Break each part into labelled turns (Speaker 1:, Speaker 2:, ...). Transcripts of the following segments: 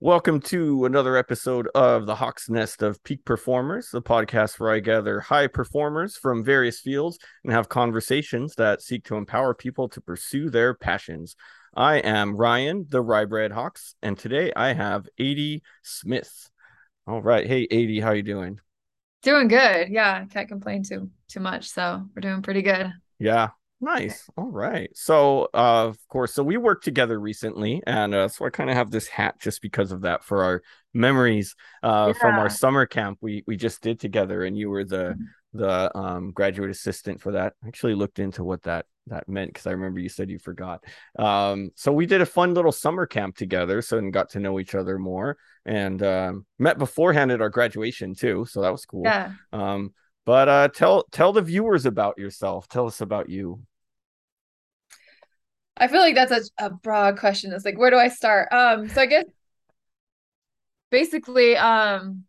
Speaker 1: Welcome to another episode of the Hawk's Nest of Peak Performers, the podcast where I gather high performers from various fields and have conversations that seek to empower people to pursue their passions. I am Ryan, the RyBred Hawks, and today I have Adi Smith. All right, hey Adi, how you doing?
Speaker 2: Doing good. Yeah, can't complain too too much. So we're doing pretty good.
Speaker 1: Yeah, Nice. All right. So, uh, of course, so we worked together recently, and uh, so I kind of have this hat just because of that for our memories uh, yeah. from our summer camp we we just did together, and you were the mm-hmm. the um, graduate assistant for that. I actually looked into what that that meant because I remember you said you forgot. Um, so we did a fun little summer camp together, so and got to know each other more, and um, met beforehand at our graduation too. So that was cool.
Speaker 2: Yeah.
Speaker 1: Um, but uh, tell tell the viewers about yourself. Tell us about you.
Speaker 2: I feel like that's a, a broad question. It's like, where do I start? Um, so I guess basically, um,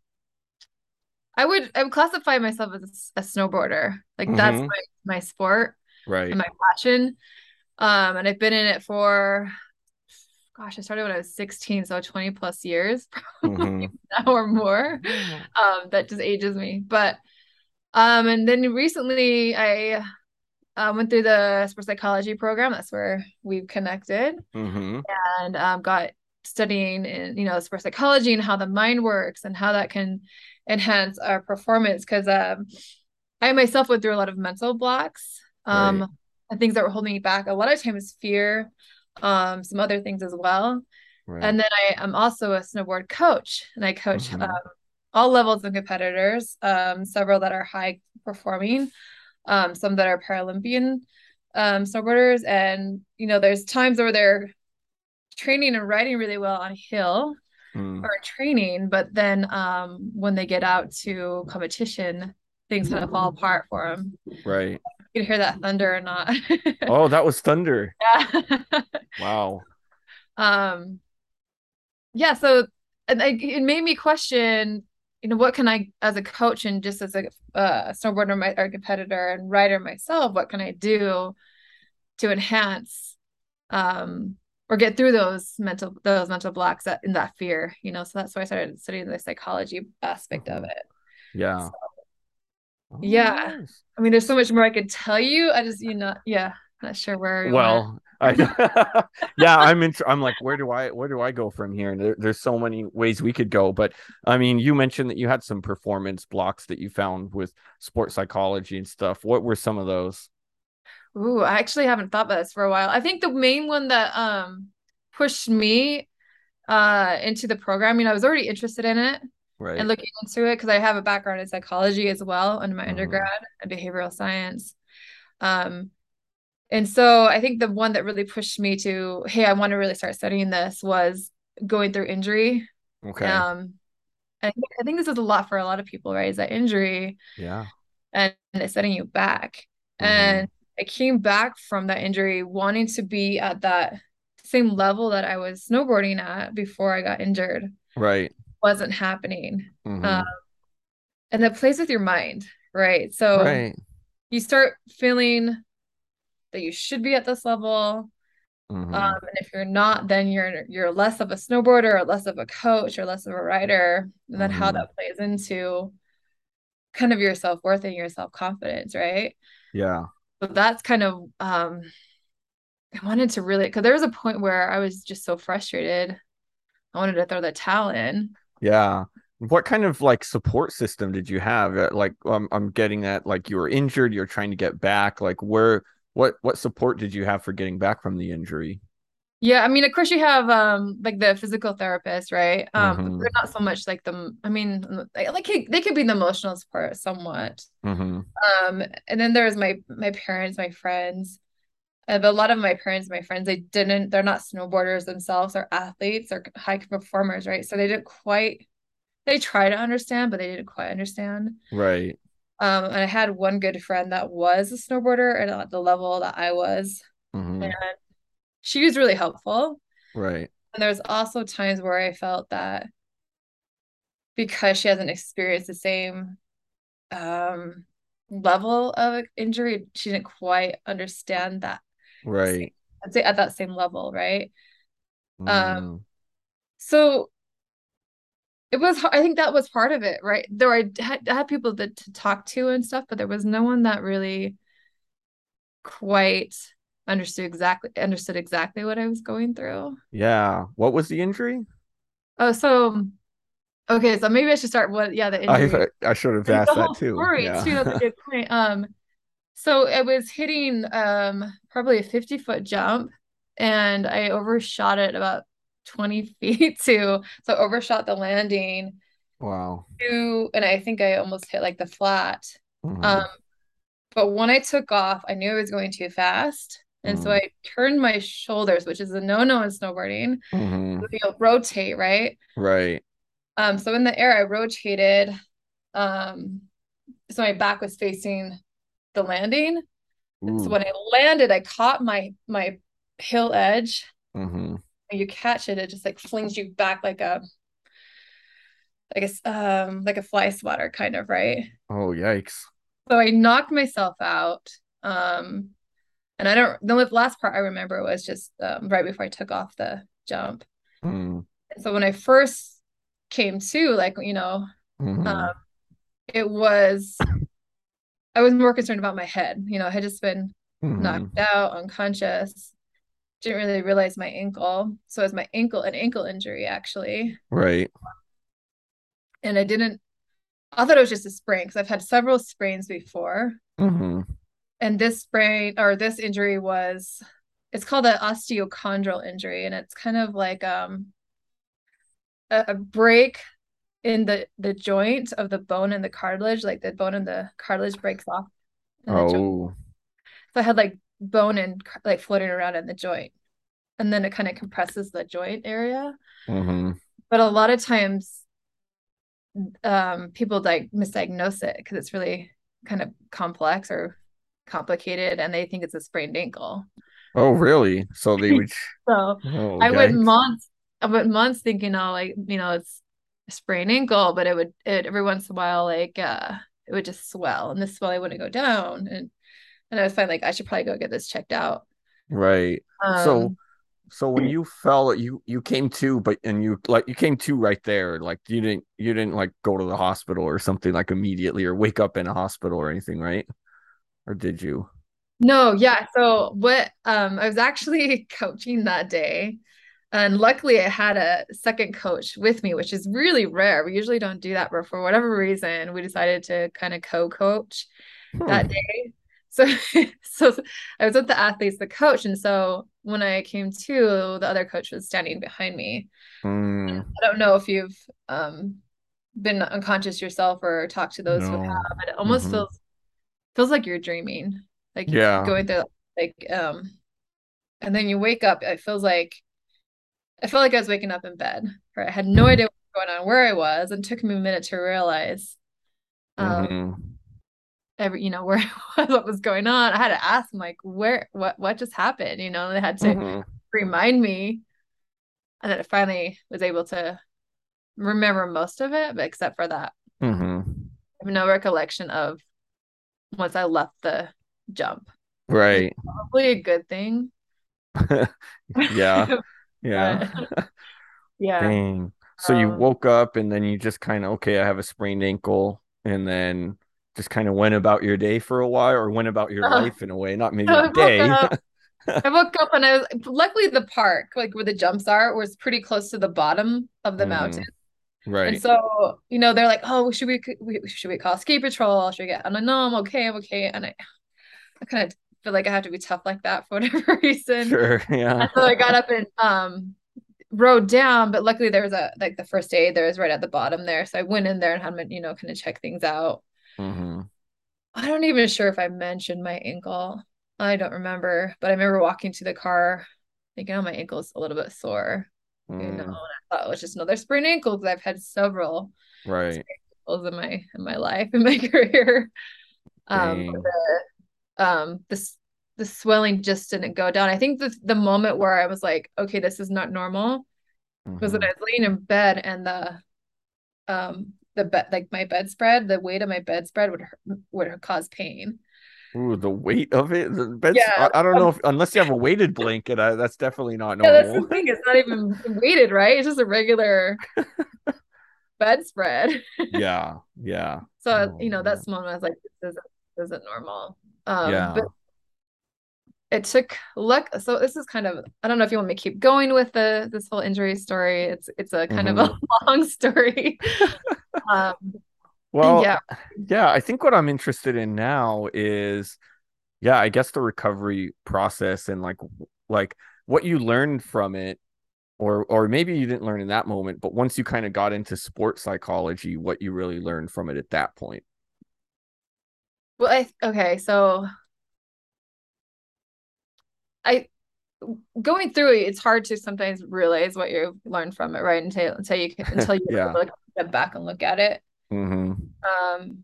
Speaker 2: I would I would classify myself as a, a snowboarder. Like mm-hmm. that's my my sport,
Speaker 1: right,
Speaker 2: and my passion. Um, and I've been in it for, gosh, I started when I was 16, so 20 plus years, mm-hmm. now or more. Um, that just ages me, but um, and then recently I uh, went through the sports psychology program. That's where we've connected
Speaker 1: mm-hmm.
Speaker 2: and um, got studying in you know sports psychology and how the mind works and how that can enhance our performance. Because um, I myself went through a lot of mental blocks um, right. and things that were holding me back. A lot of times fear, um, some other things as well. Right. And then I am also a snowboard coach, and I coach mm-hmm. um, all levels of competitors, um, several that are high performing, um, some that are Paralympian um, snowboarders. And, you know, there's times where they're training and riding really well on hill mm. or training, but then um, when they get out to competition, things kind of fall apart for them.
Speaker 1: Right.
Speaker 2: You can hear that thunder or not.
Speaker 1: oh, that was thunder.
Speaker 2: Yeah.
Speaker 1: wow.
Speaker 2: Um, yeah. So and it made me question you know what can i as a coach and just as a uh, snowboarder my, or competitor and rider myself what can i do to enhance um or get through those mental those mental blocks that in that fear you know? So that's why i started studying the psychology aspect of mm-hmm. it.
Speaker 1: Yeah. So,
Speaker 2: oh, yeah. nice. i mean there's so much more i could tell you. I just you know yeah not sure where
Speaker 1: well I, yeah, I'm in. I'm like, where do I where do I go from here? And there, there's so many ways we could go. But I mean, you mentioned that you had some performance blocks that you found with sports psychology and stuff. What were some of those?
Speaker 2: Ooh, I actually haven't thought about this for a while. I think the main one that um pushed me uh into the program, you know, I was already interested in it.
Speaker 1: Right.
Speaker 2: And looking into it because I have a background in psychology as well in my mm-hmm. undergrad and behavioral science. Um, and so I think the one that really pushed me to, hey, I want to really start studying this was going through injury.
Speaker 1: Okay.
Speaker 2: Um, I think, I think this is a lot for a lot of people, right? Is that injury?
Speaker 1: Yeah.
Speaker 2: And, and it's setting you back. Mm-hmm. And I came back from that injury wanting to be at that same level that I was snowboarding at before I got injured.
Speaker 1: Right.
Speaker 2: Wasn't happening. Mm-hmm. Um, and that plays with your mind, right? So
Speaker 1: right.
Speaker 2: you start feeling that you should be at this level. Mm-hmm. Um, and if you're not, then you're you're less of a snowboarder or less of a coach or less of a rider. And then mm-hmm. how that plays into kind of your self-worth and your self-confidence, right?
Speaker 1: Yeah.
Speaker 2: So that's kind of um I wanted to really because there was a point where I was just so frustrated. I wanted to throw the towel in.
Speaker 1: Yeah. What kind of like support system did you have? Uh, like um, I'm getting that like you were injured, you're trying to get back. Like where what what support did you have for getting back from the injury?
Speaker 2: Yeah, I mean, of course, you have um like the physical therapist, right? Um, mm-hmm. they're not so much like the. I mean, like they could be the emotional support somewhat.
Speaker 1: Mm-hmm.
Speaker 2: Um, and then there's my my parents, my friends. Uh, but a lot of my parents, my friends, they didn't. They're not snowboarders themselves. They're athletes. They're high performers, right? So they didn't quite. They try to understand, but they didn't quite understand.
Speaker 1: Right.
Speaker 2: Um, and I had one good friend that was a snowboarder and at the level that I was.
Speaker 1: Mm-hmm. And
Speaker 2: she was really helpful.
Speaker 1: Right.
Speaker 2: And there's also times where I felt that because she hasn't experienced the same um level of injury, she didn't quite understand that.
Speaker 1: Right.
Speaker 2: I'd say at that same level, right? Mm. Um so it was I think that was part of it, right? There I had, I had people that to talk to and stuff, but there was no one that really quite understood exactly understood exactly what I was going through.
Speaker 1: Yeah. What was the injury?
Speaker 2: Oh, so okay, so maybe I should start what yeah, the injury.
Speaker 1: I I should have asked that too. Story yeah. too,
Speaker 2: that's a good point. Um so it was hitting um probably a 50 foot jump and I overshot it about 20 feet to so overshot the landing.
Speaker 1: Wow.
Speaker 2: To, and I think I almost hit like the flat. Mm-hmm. Um but when I took off, I knew I was going too fast. And mm. so I turned my shoulders, which is a no-no in snowboarding. Mm-hmm. You'll rotate, right?
Speaker 1: Right.
Speaker 2: Um, so in the air, I rotated. Um, so my back was facing the landing. So when I landed, I caught my my heel edge. Mm-hmm. You catch it, it just like flings you back like a like a um like a fly swatter kind of, right?
Speaker 1: Oh yikes.
Speaker 2: So I knocked myself out. Um and I don't the last part I remember was just um, right before I took off the jump. Mm. So when I first came to, like, you know, mm-hmm. um, it was I was more concerned about my head. You know, I had just been mm-hmm. knocked out, unconscious. Didn't really realize my ankle. So it was my ankle, an ankle injury actually.
Speaker 1: Right.
Speaker 2: And I didn't I thought it was just a sprain because I've had several sprains before. Mm-hmm and this sprain or this injury was it's called an osteochondral injury and it's kind of like um a, a break in the the joint of the bone and the cartilage like the bone and the cartilage breaks off
Speaker 1: oh
Speaker 2: so i had like bone and like floating around in the joint and then it kind of compresses the joint area mm-hmm. but a lot of times um people like misdiagnose it because it's really kind of complex or complicated and they think it's a sprained ankle.
Speaker 1: Oh, really? So they would.
Speaker 2: so oh, I went months. I went months thinking, oh, like you know, it's a sprained ankle, but it would it every once in a while like uh it would just swell, and the swelling wouldn't go down, and and I was fine. Like I should probably go get this checked out.
Speaker 1: Right. Um, so so when you fell you you came to but and you like you came to right there like you didn't you didn't like go to the hospital or something like immediately or wake up in a hospital or anything right or did you?
Speaker 2: No, yeah. So what um I was actually coaching that day. And luckily I had a second coach with me, which is really rare. We usually don't do that, but for whatever reason, we decided to kind of co-coach hmm. that day. So so I was with the athletes, the coach. And so when I came to, the other coach was standing behind me. Hmm. I don't know if you've um been unconscious yourself or talked to those no. who have, but it almost mm-hmm. feels feels like you're dreaming like
Speaker 1: yeah
Speaker 2: going through like um and then you wake up it feels like i felt like i was waking up in bed right i had no idea what was going on where i was and took me a minute to realize um mm-hmm. Every you know where what was going on i had to ask them like where what what just happened you know they had to mm-hmm. remind me and then I finally was able to remember most of it but except for that mm-hmm. I have no recollection of once I left the jump.
Speaker 1: Right.
Speaker 2: Probably a good thing.
Speaker 1: yeah. Yeah.
Speaker 2: yeah.
Speaker 1: Dang. So um, you woke up and then you just kind of okay, I have a sprained ankle, and then just kind of went about your day for a while, or went about your uh, life in a way, not maybe a day.
Speaker 2: I woke up and I was luckily the park, like where the jumps are, was pretty close to the bottom of the mm. mountain.
Speaker 1: Right.
Speaker 2: And so, you know, they're like, oh, should we, should we call ski patrol? Should we get, and I know I'm okay, I'm okay. And I, I kind of feel like I have to be tough like that for whatever reason.
Speaker 1: Sure. Yeah.
Speaker 2: And so I got up and um rode down, but luckily there was a like the first aid there was right at the bottom there. So I went in there and had my, you know, kind of check things out. Mm-hmm. I don't even sure if I mentioned my ankle. I don't remember, but I remember walking to the car thinking, oh, my ankle's a little bit sore. Mm. You know, I thought it was just another sprained ankle because I've had several
Speaker 1: right
Speaker 2: ankles in my in my life in my career. Um, the, um, this the swelling just didn't go down. I think the the moment where I was like, okay, this is not normal, mm-hmm. was when I was laying in bed and the um the bed like my bedspread, the weight of my bedspread would would cause pain.
Speaker 1: Ooh, the weight of it. The bed, yeah. I, I, don't know if unless you have a weighted blanket, I, that's definitely not normal. Yeah, that's
Speaker 2: the thing. It's not even weighted, right? It's just a regular. bedspread.
Speaker 1: yeah, yeah.
Speaker 2: So oh, you know, man. that's moment I was like, this isn't this isn't normal. Um, yeah. But it took luck. So this is kind of I don't know if you want me to keep going with the this whole injury story. It's it's a kind mm-hmm. of a mm-hmm. long story.
Speaker 1: um, well, yeah, yeah. I think what I'm interested in now is, yeah, I guess the recovery process and like like what you learned from it or or maybe you didn't learn in that moment but once you kind of got into sports psychology what you really learned from it at that point
Speaker 2: well I, okay so i going through it it's hard to sometimes realize what you've learned from it right until until you until you yeah. like step back and look at it mm-hmm. um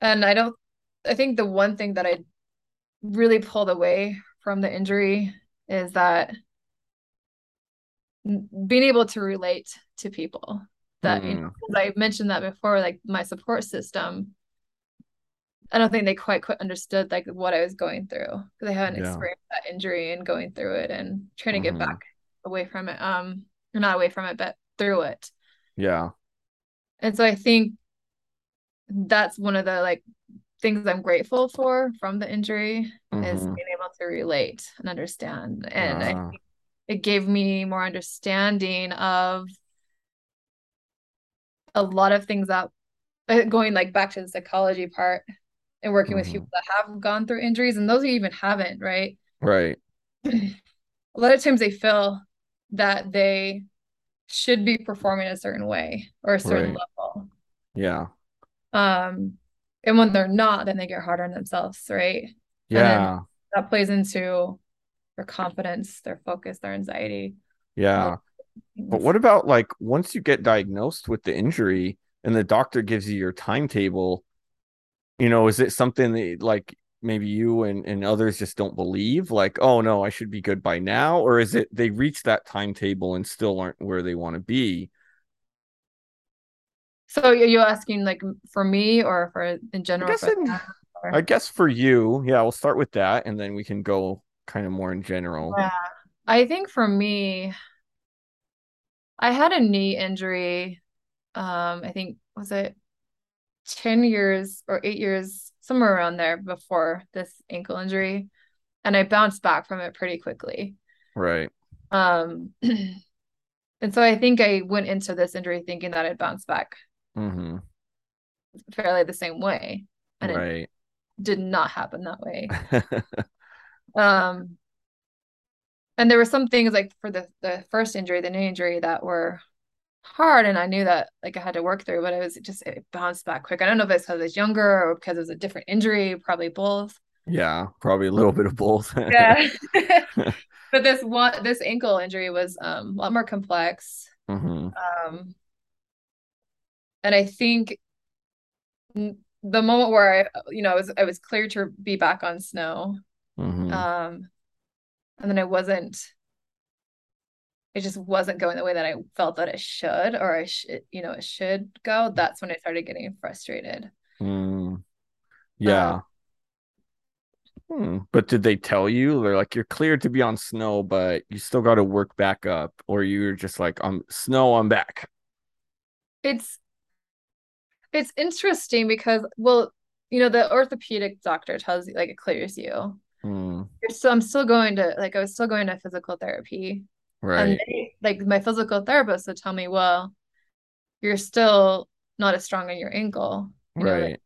Speaker 2: and i don't i think the one thing that i really pulled away from the injury is that being able to relate to people that mm. you know i mentioned that before like my support system i don't think they quite quite understood like what i was going through because they hadn't yeah. experienced that injury and going through it and trying to mm-hmm. get back away from it um not away from it but through it
Speaker 1: yeah
Speaker 2: and so i think that's one of the like things i'm grateful for from the injury mm-hmm. is being able to relate and understand and i think it gave me more understanding of a lot of things that uh, going like back to the psychology part and working mm-hmm. with people that have gone through injuries and those who even haven't right
Speaker 1: right
Speaker 2: a lot of times they feel that they should be performing a certain way or a certain right. level
Speaker 1: yeah
Speaker 2: um and when they're not then they get hard on themselves right
Speaker 1: yeah
Speaker 2: that plays into their confidence, their focus, their anxiety.
Speaker 1: Yeah. But what about like once you get diagnosed with the injury and the doctor gives you your timetable, you know, is it something that like maybe you and, and others just don't believe? Like, oh no, I should be good by now? Or is it they reach that timetable and still aren't where they want to be?
Speaker 2: So you're asking like for me or for in general?
Speaker 1: I guess, in, I guess for you, yeah, we'll start with that and then we can go kind of more in general?
Speaker 2: Yeah. I think for me, I had a knee injury. Um, I think was it 10 years or eight years, somewhere around there before this ankle injury. And I bounced back from it pretty quickly.
Speaker 1: Right.
Speaker 2: Um, and so I think I went into this injury thinking that I'd bounce back mm-hmm. fairly the same way. And right. it did not happen that way. Um, and there were some things like for the the first injury, the knee injury, that were hard, and I knew that like I had to work through, but it was just it bounced back quick. I don't know if it's because I was younger or because it was a different injury, probably both.
Speaker 1: Yeah, probably a little bit of both.
Speaker 2: yeah. but this one this ankle injury was um, a lot more complex. Mm-hmm. Um, and I think the moment where I, you know, I was I was clear to be back on snow Mm-hmm. Um, and then I wasn't, it just wasn't going the way that I felt that it should, or I should, you know, it should go. That's when I started getting frustrated.
Speaker 1: Mm. Yeah. Um, Hmm. But did they tell you they're like you're cleared to be on snow, but you still got to work back up, or you're just like I'm snow, I'm back?
Speaker 2: It's it's interesting because well, you know, the orthopedic doctor tells you like it clears you, Mm. So I'm still going to like I was still going to physical therapy.
Speaker 1: Right.
Speaker 2: And they, like my physical therapist would tell me, well, you're still not as strong in your ankle.
Speaker 1: You right. Know, like,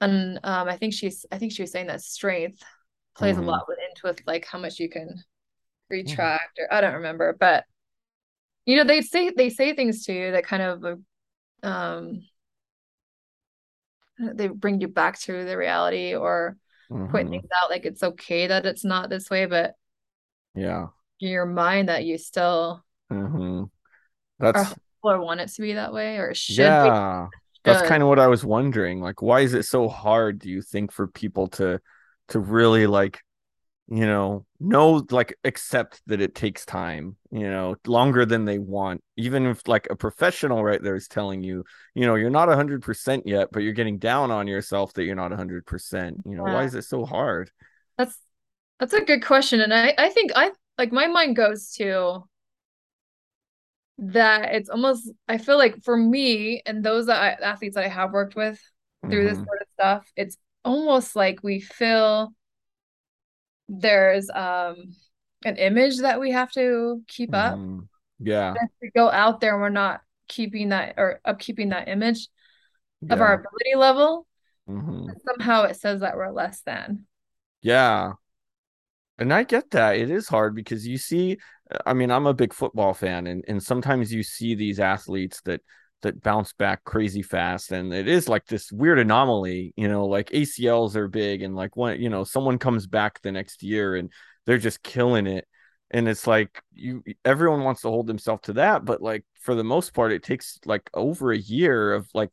Speaker 2: and um, I think she's I think she was saying that strength plays mm-hmm. a lot with into with like how much you can retract or I don't remember, but you know they say they say things to you that kind of um they bring you back to the reality or mm-hmm. point things out like it's okay that it's not this way but
Speaker 1: yeah
Speaker 2: your mind that you still
Speaker 1: mm-hmm. that's
Speaker 2: or want it to be that way or should
Speaker 1: yeah. That's kind of what i was wondering like why is it so hard do you think for people to to really like you know know like accept that it takes time you know longer than they want? Even if like a professional right there is telling you you know you're not 100% yet but you're getting down on yourself that you're not 100% you know yeah. why is it so hard?
Speaker 2: That's that's a good question and i i think i like my mind goes to that it's almost I feel like for me and those that I, athletes that I have worked with through mm-hmm. this sort of stuff, it's almost like we feel there's um an image that we have to keep
Speaker 1: up. Yeah.
Speaker 2: to go out there and we're not keeping that or upkeeping that image yeah. of our ability level. Mm-hmm. Somehow it says that we're less than.
Speaker 1: Yeah. And I get that. It is hard because you see, uh, I mean, I'm a big football fan, and, and sometimes you see these athletes that that bounce back crazy fast. And it is like this weird anomaly, you know, like ACLs are big, and like when you know, someone comes back the next year and they're just killing it. And it's like you everyone wants to hold themselves to that, but like for the most part, it takes like over a year of like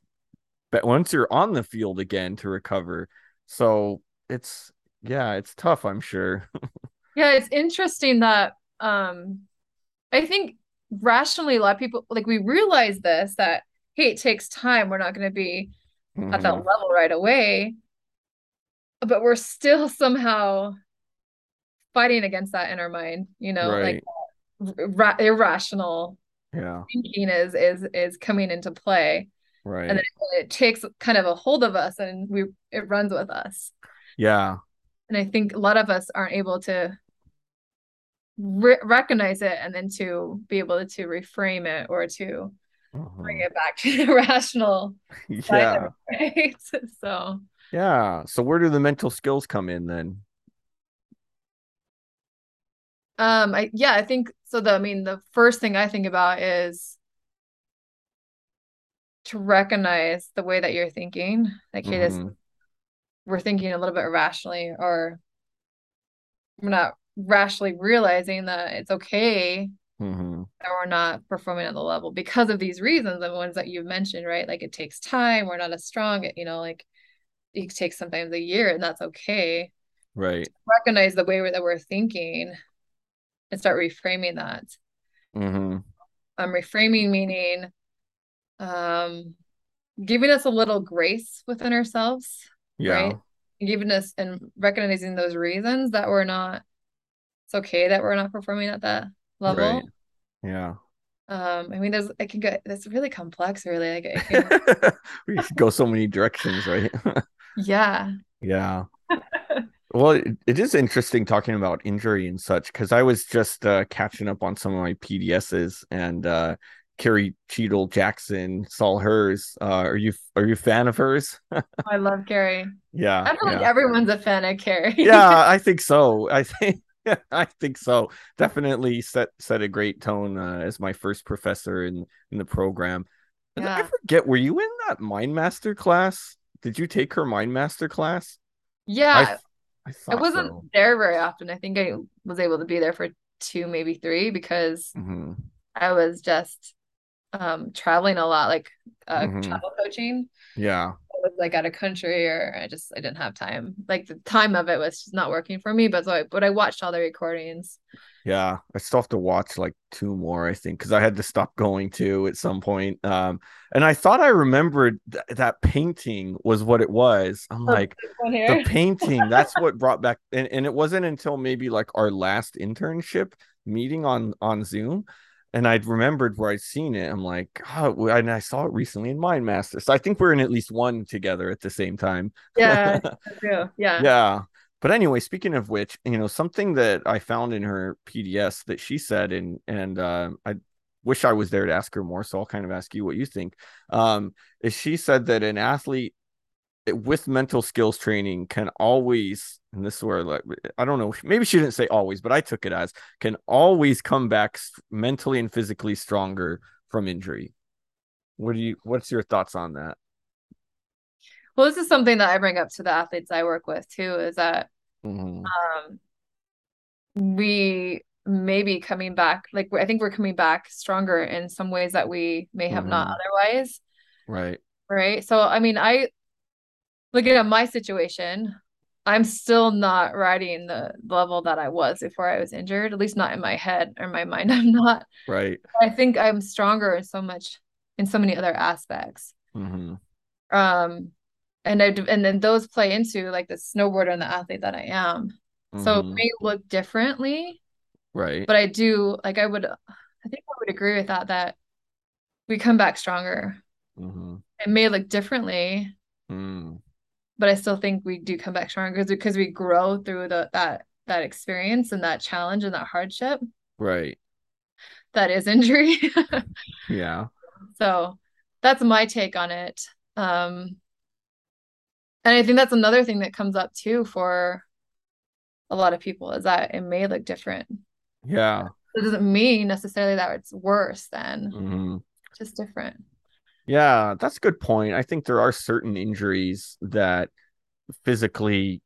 Speaker 1: but once you're on the field again to recover. So it's yeah, it's tough, I'm sure.
Speaker 2: yeah, it's interesting that um I think rationally a lot of people like we realize this that hey, it takes time. We're not going to be mm-hmm. at that mm-hmm. level right away. But we're still somehow fighting against that in our mind, you know, right. like ra- irrational
Speaker 1: yeah.
Speaker 2: thinking is is is coming into play.
Speaker 1: Right.
Speaker 2: And then it takes kind of a hold of us and we it runs with us.
Speaker 1: Yeah.
Speaker 2: And I think a lot of us aren't able to re- recognize it and then to be able to reframe it or to bring it back to the rational
Speaker 1: yeah
Speaker 2: right? so
Speaker 1: yeah so where do the mental skills come in then
Speaker 2: um i yeah i think so the i mean the first thing i think about is to recognize the way that you're thinking like hey mm-hmm. this we're thinking a little bit irrationally or we're not rationally realizing that it's okay
Speaker 1: mm-hmm.
Speaker 2: that we're not performing at the level because of these reasons the ones that you've mentioned right? Like it takes time we're not as strong you know like it takes sometimes a year and that's okay.
Speaker 1: Right.
Speaker 2: Recognize the way that we're thinking and start reframing that.
Speaker 1: Mm-hmm.
Speaker 2: um reframing meaning um giving us a little grace within ourselves
Speaker 1: yeah right?
Speaker 2: giving us and recognizing those reasons that we're not it's okay that we're not performing at that level. Right.
Speaker 1: Yeah.
Speaker 2: Um, I mean, there's it can get it's really complex, really. Like it can...
Speaker 1: we go so many directions, right?
Speaker 2: yeah.
Speaker 1: Yeah. well, it, it is interesting talking about injury and such because I was just uh, catching up on some of my PDSs and uh, Carrie Cheadle Jackson saw hers. Uh, are you are you a fan of hers?
Speaker 2: I love Carrie.
Speaker 1: Yeah,
Speaker 2: I feel
Speaker 1: yeah.
Speaker 2: like everyone's a fan of Carrie.
Speaker 1: yeah, I think so. I think I think so. Definitely set set a great tone uh, as my first professor in in the program. Yeah. I forget, were you in that Mind Master class? Did you take her Mind Master class?
Speaker 2: Yeah, I, I, I wasn't so. there very often. I think I was able to be there for two, maybe three, because
Speaker 1: mm-hmm.
Speaker 2: I was just um traveling a lot, like uh, mm-hmm. travel coaching.
Speaker 1: Yeah,
Speaker 2: was like out of country or I just I didn't have time. Like the time of it was just not working for me. But so I but I watched all the recordings.
Speaker 1: Yeah, I still have to watch like two more, I think, because I had to stop going to at some point. Um, and I thought I remembered th- that painting was what it was. I'm oh, like, the painting, that's what brought back. And, and it wasn't until maybe like our last internship meeting on on Zoom and I'd remembered where I'd seen it. I'm like, oh, and I saw it recently in Mind Master. So I think we're in at least one together at the same time.
Speaker 2: Yeah, yeah,
Speaker 1: yeah. But anyway, speaking of which, you know, something that I found in her PDS that she said, and and uh, I wish I was there to ask her more. So I'll kind of ask you what you think. Um, is she said that an athlete with mental skills training can always and this is where like i don't know maybe she didn't say always but i took it as can always come back mentally and physically stronger from injury. What do you what's your thoughts on that?
Speaker 2: Well this is something that i bring up to the athletes i work with too is that
Speaker 1: mm-hmm.
Speaker 2: um we may be coming back like i think we're coming back stronger in some ways that we may have mm-hmm. not otherwise.
Speaker 1: Right.
Speaker 2: Right? So i mean i looking at my situation, I'm still not riding the level that I was before I was injured, at least not in my head or my mind. I'm not.
Speaker 1: Right.
Speaker 2: I think I'm stronger in so much in so many other aspects.
Speaker 1: Mm-hmm.
Speaker 2: Um, and I and then those play into like the snowboarder and the athlete that I am. Mm-hmm. So it mm-hmm. may look differently.
Speaker 1: Right.
Speaker 2: But I do like I would I think I would agree with that, that we come back stronger.
Speaker 1: Mm-hmm.
Speaker 2: It may look differently,
Speaker 1: Mm.
Speaker 2: But I still think we do come back stronger because we grow through the that that experience and that challenge and that hardship
Speaker 1: Right.
Speaker 2: that is injury.
Speaker 1: Yeah.
Speaker 2: So that's my take on it. Um, and I think that's another thing that comes up too for a lot of people is that it may look different.
Speaker 1: Yeah.
Speaker 2: It doesn't mean necessarily that it's worse than
Speaker 1: Mm-hmm.
Speaker 2: just different.
Speaker 1: Yeah, that's a good point. I think there are certain injuries that physically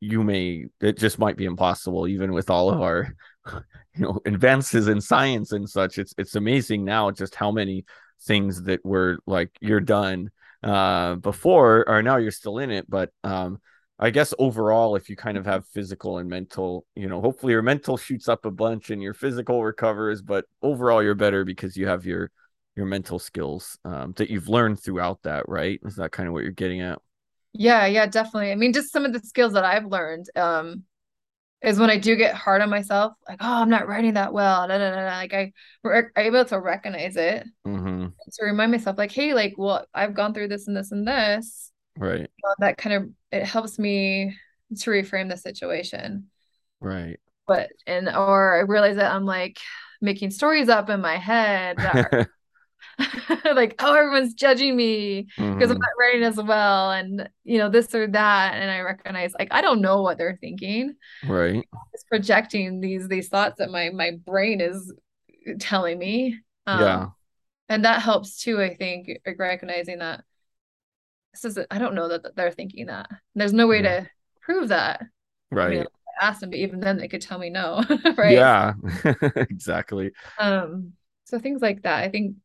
Speaker 1: you may it just might be impossible even with all of our you know advances in science and such it's it's amazing now just how many things that were like you're done uh before or now you're still in it but um I guess overall if you kind of have physical and mental you know hopefully your mental shoots up a bunch and your physical recovers but overall you're better because you have your your mental skills um that you've learned throughout that right is that kind of what you're getting at
Speaker 2: Yeah, yeah, definitely. I mean, just some of the skills that I've learned um is when I do get hard on myself, like, oh, I'm not riding that well. Da, da, da, da. Like I we're able to recognize it
Speaker 1: mm-hmm.
Speaker 2: to remind myself, like, hey, like, well, I've gone through this and this and this.
Speaker 1: right
Speaker 2: Uh, that kind of it helps me to reframe the situation.
Speaker 1: right
Speaker 2: But and or I realize that I'm like making stories up in my head that are like, oh, everyone's judging me because I'm
Speaker 1: Mhm.
Speaker 2: not riding as well, and you know, this or that. And I recognize like I don't know what they're thinking.
Speaker 1: Right.
Speaker 2: It's projecting these these thoughts that my my brain is telling me. Um,
Speaker 1: Yeah.
Speaker 2: and that helps too, I think, recognizing that this is I don't know that they're thinking that. There's no way
Speaker 1: Yeah.
Speaker 2: to prove that.
Speaker 1: Right.
Speaker 2: I asked them, but even then they could tell me no, right?
Speaker 1: Yeah. exactly.
Speaker 2: Um, so things like that. I think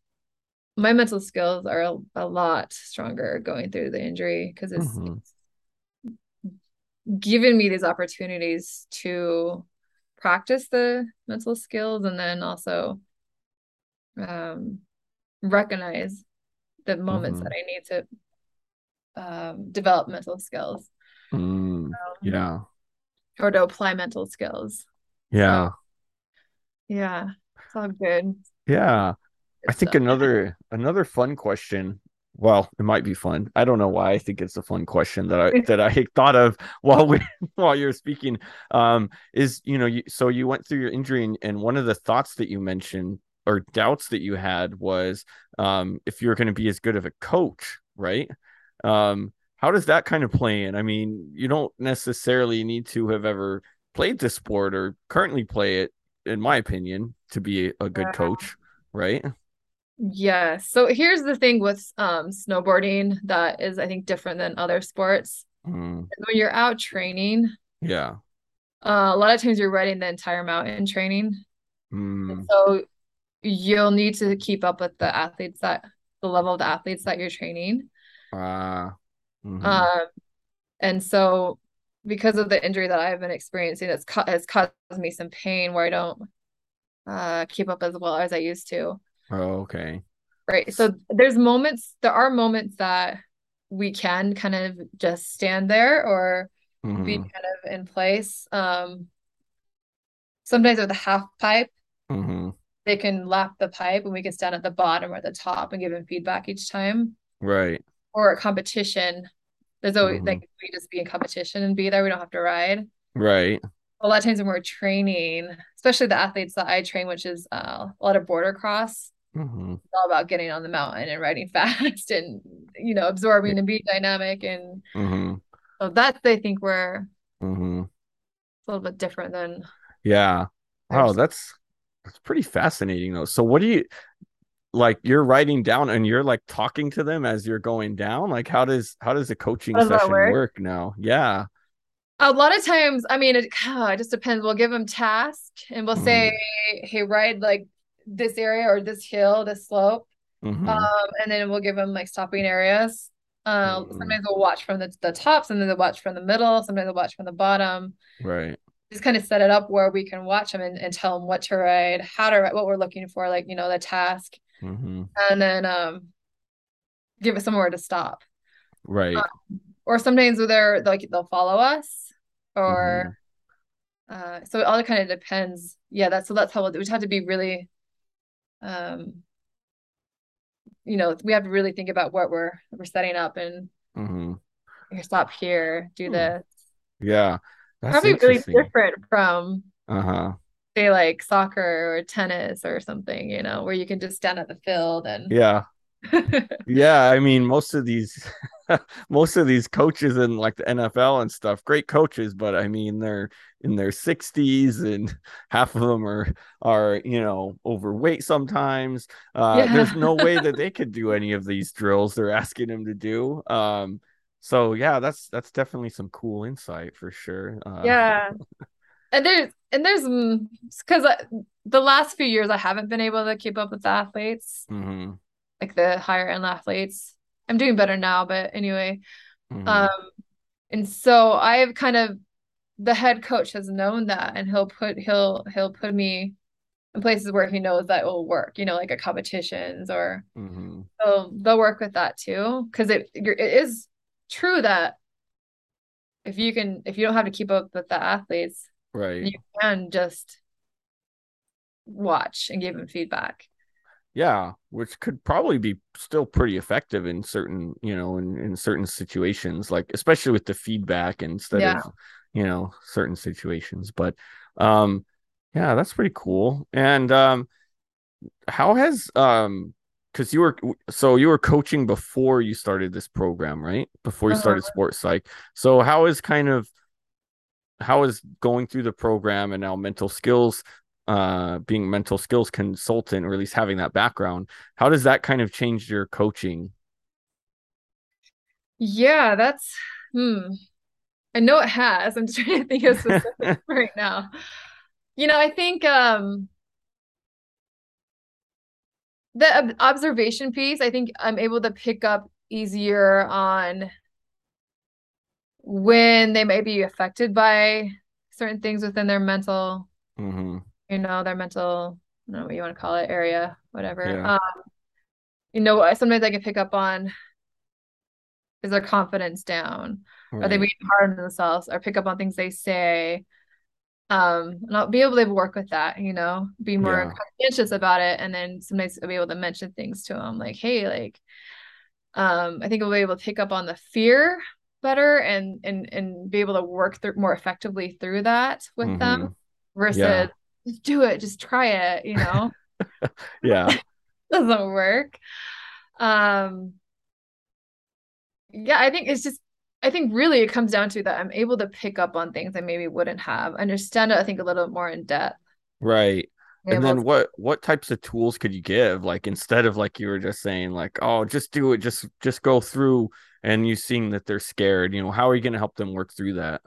Speaker 2: my mental skills are a, a lot stronger going through the injury because it's,
Speaker 1: Mhm.
Speaker 2: it's given me these opportunities to practice the mental skills and then also um, recognize the moments
Speaker 1: Mhm.
Speaker 2: that I need to um, develop mental skills
Speaker 1: Mm.
Speaker 2: um,
Speaker 1: Yeah.
Speaker 2: or to apply mental skills.
Speaker 1: Yeah.
Speaker 2: Yeah, it's all good.
Speaker 1: Yeah. I think
Speaker 2: stuff.
Speaker 1: another another fun question. Well, it might be fun. I don't know why I think it's a fun question that I that I thought of while we while you're speaking. Um, is you know, you, so you went through your injury and, and one of the thoughts that you mentioned or doubts that you had was um if you're going to be as good of a coach, right? Um, how does that kind of play in? I mean, you don't necessarily need to have ever played the sport or currently play it, in my opinion, to be a good
Speaker 2: Yeah.
Speaker 1: coach, right?
Speaker 2: Yeah. So here's the thing with um snowboarding that is I think different than other sports.
Speaker 1: Mm,
Speaker 2: When you're out training,
Speaker 1: yeah.
Speaker 2: uh, a lot of times you're riding the entire mountain training.
Speaker 1: Mm,
Speaker 2: So you'll need to keep up with the athletes that the level of the athletes that you're training.
Speaker 1: ah, mhm,
Speaker 2: Um, and so because of the injury that I've been experiencing, it's ca has caused me some pain where I don't uh keep up as well as I used to.
Speaker 1: Oh, okay.
Speaker 2: Right. So there's moments, there are moments that we can kind of just stand there or be
Speaker 1: Mhm,
Speaker 2: kind of in place. Um, sometimes with a half pipe,
Speaker 1: mhm,
Speaker 2: they can lap the pipe and we can stand at the bottom or the top and give them feedback each time.
Speaker 1: right.
Speaker 2: Or a competition, there's always
Speaker 1: Mhm,
Speaker 2: like we just be in competition and be there. We don't have to ride.
Speaker 1: right.
Speaker 2: A lot of times when we're training, especially the athletes that I train, which is uh, a lot of boardercross,
Speaker 1: Mhm,
Speaker 2: it's all about getting on the mountain and riding fast and you know absorbing and being dynamic and
Speaker 1: mhm,
Speaker 2: so that's I think where
Speaker 1: mhm.
Speaker 2: it's a little bit different than
Speaker 1: Yeah. Wow, that's that's pretty fascinating though. So what do you like you're riding down and you're like talking to them as you're going down? Like how does how does the coaching
Speaker 2: does
Speaker 1: session
Speaker 2: work?
Speaker 1: work now? Yeah.
Speaker 2: A lot of times, I mean, it, it just depends. We'll give them task and we'll say, "Hey, ride like this area or this hill, this slope,"
Speaker 1: Mhm,
Speaker 2: um, and then we'll give them like stopping areas. Uh,
Speaker 1: mhm,
Speaker 2: sometimes we'll watch from the the tops, and then they'll watch from the middle. Sometimes they'll watch from the bottom.
Speaker 1: Right.
Speaker 2: Just kind of set it up where we can watch them and, and tell them what to ride, how to ride, what we're looking for, like you know the task,
Speaker 1: Mhm,
Speaker 2: and then um, give it somewhere to stop.
Speaker 1: right.
Speaker 2: Or sometimes they're like they'll follow us, or Uh, so it all kind of depends. Yeah, that's so that's how we'll, we just have to be really um you know we have to really think about what we're we're setting up and
Speaker 1: mm-hmm.
Speaker 2: stop here do hmm. this
Speaker 1: yeah
Speaker 2: probably really different from
Speaker 1: uh-huh
Speaker 2: say like soccer or tennis or something you know where you can just stand at the field and
Speaker 1: yeah yeah i mean most of these most of these coaches in like the NFL and stuff, great coaches, but I mean they're in their 60s and half of them are are you know overweight sometimes. Uh, yeah. There's no way that they could do any of these drills they're asking them to do. Um, so yeah, that's that's definitely some cool insight for sure.
Speaker 2: Uh, yeah, and there's and there's because mm, the last few years I haven't been able to keep up with the athletes,
Speaker 1: mm-hmm.
Speaker 2: Like the higher end athletes. I'm doing better now, but anyway. Mm-hmm. Um, and so I've kind of the head coach has known that and he'll put he'll he'll put me in places where he knows that will work, you know, like at competitions or
Speaker 1: mm-hmm.
Speaker 2: so they'll work with that too. Cause it it is true that if you can if you don't have to keep up with the athletes,
Speaker 1: right, you
Speaker 2: can just watch and give them feedback
Speaker 1: yeah which could probably be still pretty effective in certain you know in, in certain situations like especially with the feedback instead yeah. of you know certain situations but um yeah that's pretty cool and um how has um because you were so you were coaching before you started this program right before you started uh-huh. sports psych so how is kind of how is going through the program and now mental skills uh being mental skills consultant or at least having that background how does that kind of change your coaching?
Speaker 2: Yeah that's hmm i know it has. I'm just trying to think of specifics right now. You know i think um the observation piece i think i'm able to pick up easier on when they may be affected by certain things within their mental
Speaker 1: mm-hmm
Speaker 2: you know, their mental, I don't know what you want to call it, area, whatever. Yeah. Um, you know, sometimes I can pick up on is their confidence down? Right. Are they being hard on themselves? Or pick up on things they say? Um, and I'll be able to work with that, you know, be more yeah. conscientious about it. And then sometimes I'll be able to mention things to them like, hey, like, um, I think I'll be able to pick up on the fear better and and and be able to work through more effectively through that with mm-hmm. them versus yeah just do it, just try it, you know?
Speaker 1: yeah.
Speaker 2: Doesn't work. Um yeah, I think it's just I think really it comes down to that I'm able to pick up on things I maybe wouldn't have, understand it, I think, a little bit more in depth.
Speaker 1: Right. And then what what types of tools could you give? Like instead of like you were just saying, like, oh, just do it, just just go through and you seeing that they're scared, you know, how are you gonna help them work through that?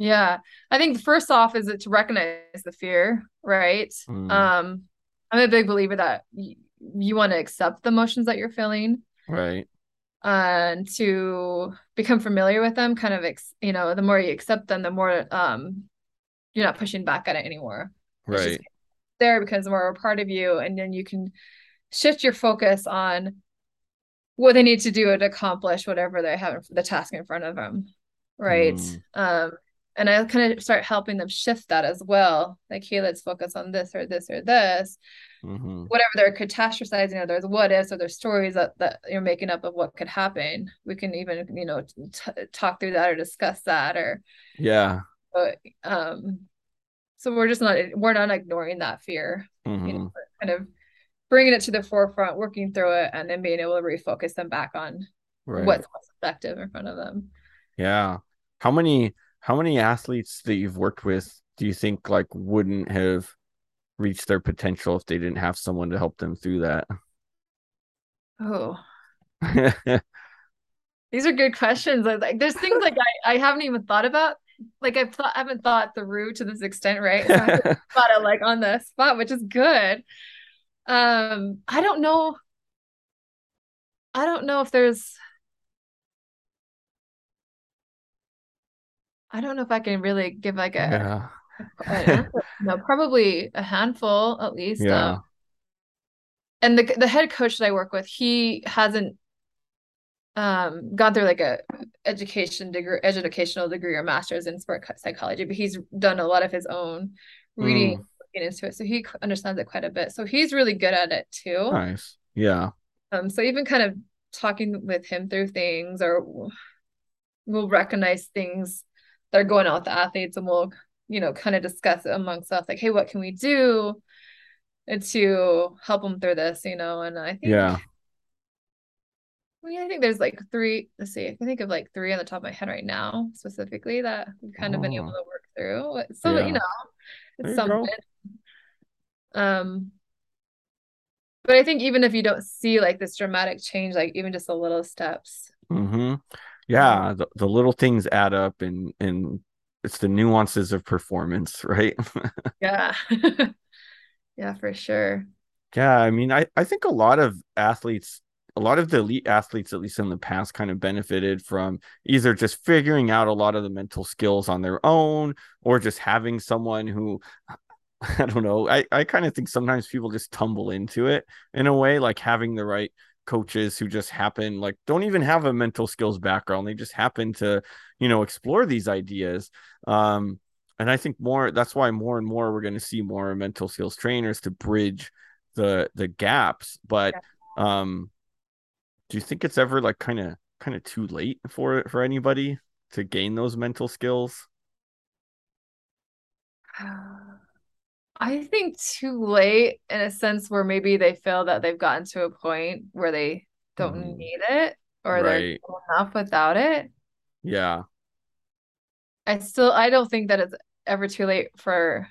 Speaker 2: Yeah. I think first off is it to recognize the fear, right? Mm. Um I'm a big believer that y- you want to accept the emotions that you're feeling.
Speaker 1: Right.
Speaker 2: And to become familiar with them, kind of, ex- you know, the more you accept them, the more um you're not pushing back at it anymore.
Speaker 1: Right.
Speaker 2: there because more a part of you, and then you can shift your focus on what they need to do to accomplish whatever they have the task in front of them. Right. Mm. Um, and I kind of start helping them shift that as well. Like, hey, let's focus on this or this or this.
Speaker 1: Mm-hmm.
Speaker 2: Whatever they're catastrophizing, or there's what ifs, or there's stories that, that you're making up of what could happen. We can even, you know, t- talk through that or discuss that, or
Speaker 1: yeah.
Speaker 2: But, um, so we're just not we're not ignoring that fear.
Speaker 1: Mm-hmm. You know,
Speaker 2: kind of bringing it to the forefront, working through it, and then being able to refocus them back on right. what's most effective in front of them.
Speaker 1: Yeah. How many how many athletes that you've worked with do you think like wouldn't have reached their potential if they didn't have someone to help them through that?
Speaker 2: Oh. These are good questions. Like there's things like I, I haven't even thought about. Like I've thought I haven't thought through to this extent, right? So I thought it like on the spot, which is good. Um, I don't know. I don't know if there's I don't know if I can really give like a, yeah. no, probably a handful at least.
Speaker 1: Yeah. Um,
Speaker 2: and the the head coach that I work with, he hasn't um gone through like a education degree educational degree or master's in sport psychology but he's done a lot of his own reading mm. into it, so he understands it quite a bit. So he's really good at it too.
Speaker 1: Nice. Yeah.
Speaker 2: Um, so even kind of talking with him through things, or we'll recognize things that are going out with the athletes, and we'll you know kind of discuss it amongst us, like, hey, what can we do to help them through this? You know, and I think
Speaker 1: Yeah.
Speaker 2: I mean, I think there's like three. Let's see, I can think of like three on the top of my head right now, specifically that we've kind of been able
Speaker 1: Oh,
Speaker 2: to work through. So you know, it's something. Um, but I think even if you don't see like this dramatic change, like even just the little steps.
Speaker 1: Mm-hmm. Yeah, uh, the, the little things add up and and it's the nuances of performance, right?
Speaker 2: yeah, yeah, for sure.
Speaker 1: Yeah, I mean, I, I think a lot of athletes, a lot of the elite athletes, at least in the past, kind of benefited from either just figuring out a lot of the mental skills on their own or just having someone who, I don't know, I, I kind of think sometimes people just tumble into it in a way, like having the right coaches who just happen, like, don't even have a mental skills background. They just happen to, you know, explore these ideas. Um, and I think more, that's why more and more we're going to see more mental skills trainers to bridge the the gaps but um do you think it's ever like kind of kind of too late for for anybody to gain those mental skills
Speaker 2: I think too late in a sense where maybe they feel that they've gotten to a point where they don't
Speaker 1: Mhm.
Speaker 2: need it or they're
Speaker 1: right
Speaker 2: good enough without it.
Speaker 1: yeah
Speaker 2: I still I don't think that it's ever too late for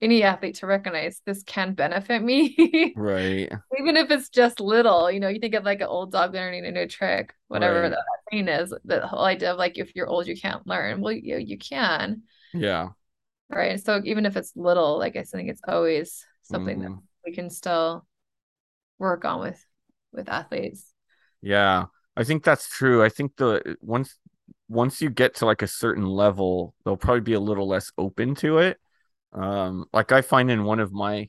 Speaker 2: any athlete to recognize this can benefit me.
Speaker 1: right
Speaker 2: Even if it's just little, you know, you think of like an old dog learning a new trick, whatever
Speaker 1: right
Speaker 2: that thing is, the whole idea of like if you're old, you can't learn. Well, you you can,
Speaker 1: yeah
Speaker 2: right? So even if it's little, like I think it's always something that
Speaker 1: Mhm.
Speaker 2: we can still work on with with athletes.
Speaker 1: yeah i think that's true i think the once once you get to like a certain level they'll probably be a little less open to it um like i find in one of my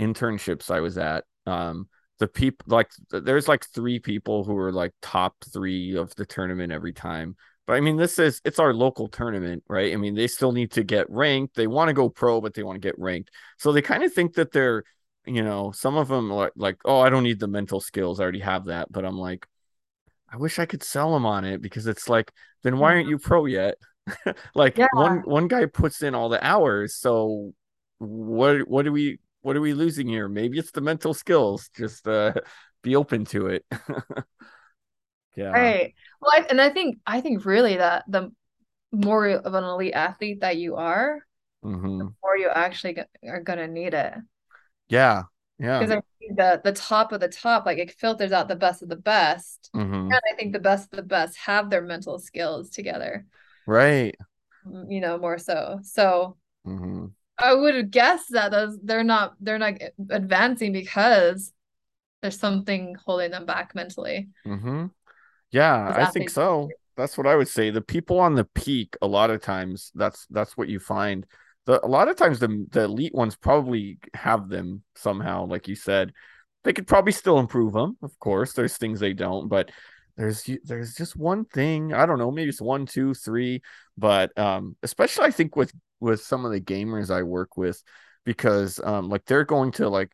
Speaker 1: internships i was at um the people like there's like three people who are like top three of the tournament every time but i mean this is it's our local tournament right? I mean they still need to get ranked. They want to go pro but they want to get ranked. So they kind of think that they're you know some of them like like oh i don't need the mental skills. I already have that. But i'm like i wish i could sell them on it because it's like then why aren't you pro yet? Like
Speaker 2: Yeah.
Speaker 1: one one guy puts in all the hours so what what are we what are we losing here? Maybe it's the mental skills. Just uh be open to it yeah
Speaker 2: Right. Well, I, and I think I think really that the more of an elite athlete that you are,
Speaker 1: hmm
Speaker 2: more you actually go- are gonna need it.
Speaker 1: yeah yeah
Speaker 2: Because I think the the top of the top, like it filters out the best of the best.
Speaker 1: hmm
Speaker 2: And I think the best of the best have their mental skills together,
Speaker 1: right
Speaker 2: mm, you know, more so. So
Speaker 1: hmm
Speaker 2: I would guess that those they're not they're not advancing because there's something holding them back mentally.
Speaker 1: hmm Yeah, I think so. That's what I would say. The people on the peak, a lot of times, that's that's what you find. The a lot of times the the elite ones probably have them somehow, like you said. They could probably still improve them, of course. There's things they don't, but there's there's just one thing. I don't know, maybe it's one, two, three, but um, especially I think with with some of the gamers I work with, because um, like they're going to like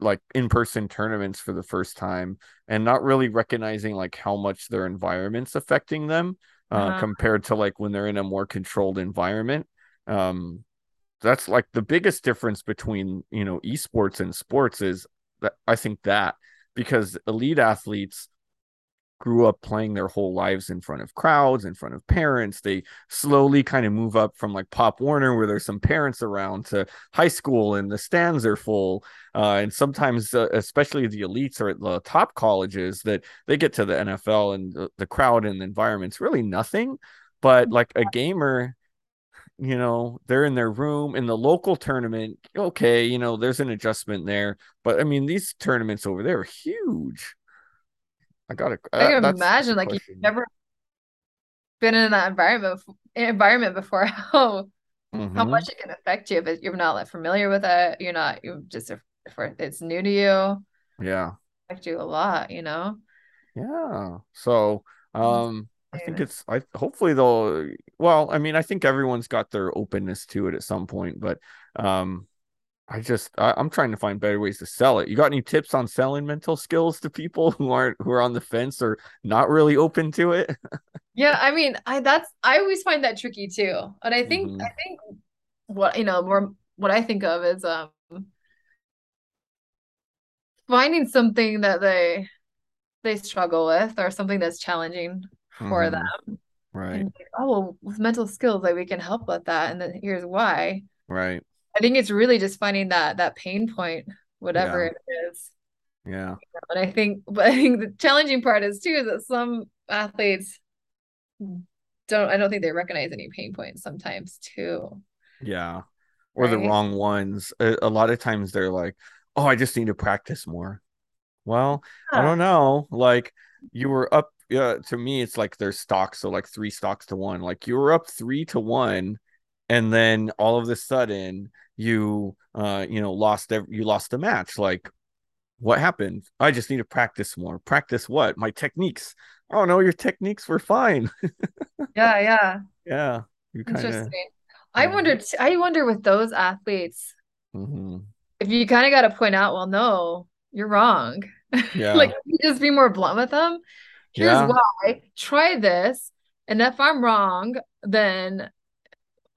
Speaker 1: like in-person tournaments for the first time and not really recognizing like how much their environment's affecting them uh,
Speaker 2: Uh-huh.
Speaker 1: compared to like when they're in a more controlled environment um that's like the biggest difference between you know esports and sports is that i think that because elite athletes grew up playing their whole lives in front of crowds, in front of parents. They slowly kind of move up from like Pop Warner, where there's some parents around, to high school and the stands are full. Uh, and sometimes, uh, especially the elites or at the top colleges, that they get to the NFL and the, the crowd and the environment's really nothing. But like a gamer, you know, they're in their room in the local tournament. Okay, you know, there's an adjustment there. But I mean, these tournaments over there are huge. I got to.
Speaker 2: I
Speaker 1: Uh,
Speaker 2: can
Speaker 1: that's, that's
Speaker 2: imagine like you've never been in that environment environment before. How how
Speaker 1: hmm
Speaker 2: much it can affect you if you're not like familiar with it. You're not you just it's new to you,
Speaker 1: Yeah.
Speaker 2: affect you a lot. You know.
Speaker 1: Yeah. So, um, I think it's I hopefully they'll well, I mean, I think everyone's got their openness to it at some point, but um I just I, am trying to find better ways to sell it. You got any tips on selling mental skills to people who aren't who are on the fence or not really open to it?
Speaker 2: yeah, I mean, I that's I always find that tricky too. And I think mm-hmm. I think what you know more what I think of is um finding something that they they struggle with or something that's challenging for mm-hmm. them.
Speaker 1: Right.
Speaker 2: Like, oh well with mental skills like we can help with that and then here's why.
Speaker 1: Right.
Speaker 2: I think it's really just finding that that pain point, whatever yeah. it is.
Speaker 1: Yeah.
Speaker 2: And I think, but I think the challenging part is too is that some athletes don't. I don't think they recognize any pain points sometimes too.
Speaker 1: Yeah, or right? the wrong ones. A, a, lot of times they're like, "Oh, I just need to practice more." Well, yeah. I don't know. Like you were up. Yeah, to me, it's like there's stocks, so like three stocks to one. Like you were up three to one, and then all of a sudden you uh you know lost every, you lost the match. Like what happened? I just need to practice more. Practice what? My techniques. Oh no your techniques were fine.
Speaker 2: Yeah yeah.
Speaker 1: Yeah
Speaker 2: you kinda, interesting. I wondered i wonder with those athletes mm-hmm. if you kind of got to point out well no you're wrong. Yeah. Like just be more blunt with them. Here's yeah. why. Try this. And if i'm wrong then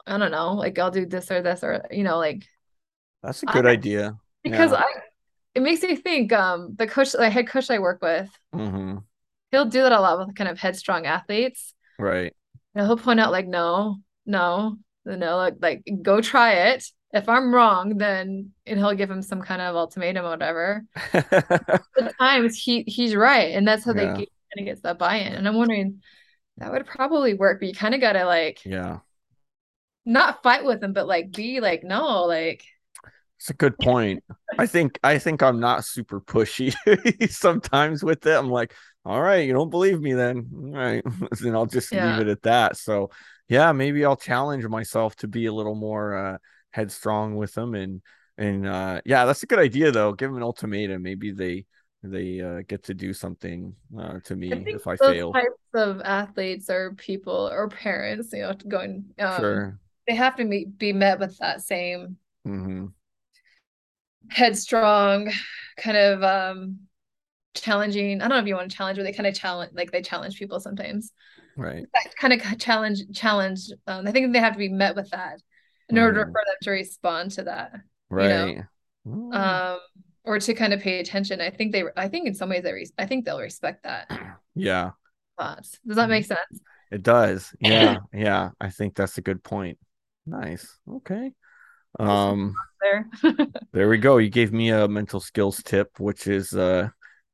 Speaker 2: I don't know, like I'll do this or this or you know, like
Speaker 1: that's a good I, idea.
Speaker 2: Because yeah. I it makes me think um the coach the head coach I work with, mm-hmm. he'll do that a lot with kind of headstrong athletes.
Speaker 1: Right.
Speaker 2: And he'll point out like no, no, no, like like go try it. If I'm wrong, then and he'll give him some kind of ultimatum or whatever. the times he he's right. And that's how yeah. they get kind of gets that buy-in. And I'm wondering that would probably work, but you kind of gotta like
Speaker 1: yeah
Speaker 2: not fight with them, but like be like, no, like
Speaker 1: it's a good point. I think I think I'm not super pushy sometimes with it. I'm like, all right, you don't believe me then. All right. then I'll just yeah. leave it at that. So yeah, maybe I'll challenge myself to be a little more uh headstrong with them and and uh yeah, that's a good idea though. Give them an ultimatum. Maybe they they uh, get to do something uh, to me I if I fail.
Speaker 2: Types of athletes or people or parents, you know, going um, sure they have to meet, be met with that same mm-hmm. headstrong kind of um challenging i don't know if you want to challenge but they kind of challenge like they challenge people sometimes.
Speaker 1: Right.
Speaker 2: That kind of challenge challenge um, i think they have to be met with that in mm. order for them to respond to that
Speaker 1: right you
Speaker 2: know? um or to kind of pay attention. I think they i think in some ways they re- i think they'll respect that.
Speaker 1: Yeah.
Speaker 2: Thoughts. Does that make sense?
Speaker 1: It does. Yeah. Yeah. I think that's a good point Nice. Okay. Um there. there we go. You gave me a mental skills tip, which is uh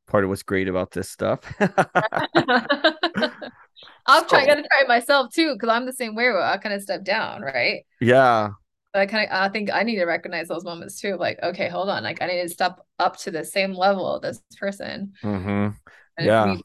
Speaker 1: part of what's great about this stuff.
Speaker 2: I'll try. I gotta try it myself too, because I'm the same way. I kind of step down, right?
Speaker 1: Yeah.
Speaker 2: But I kind of, I think I need to recognize those moments too. Like, okay, hold on. Like, I need to step up to the same level of this person.
Speaker 1: Mm-hmm. Yeah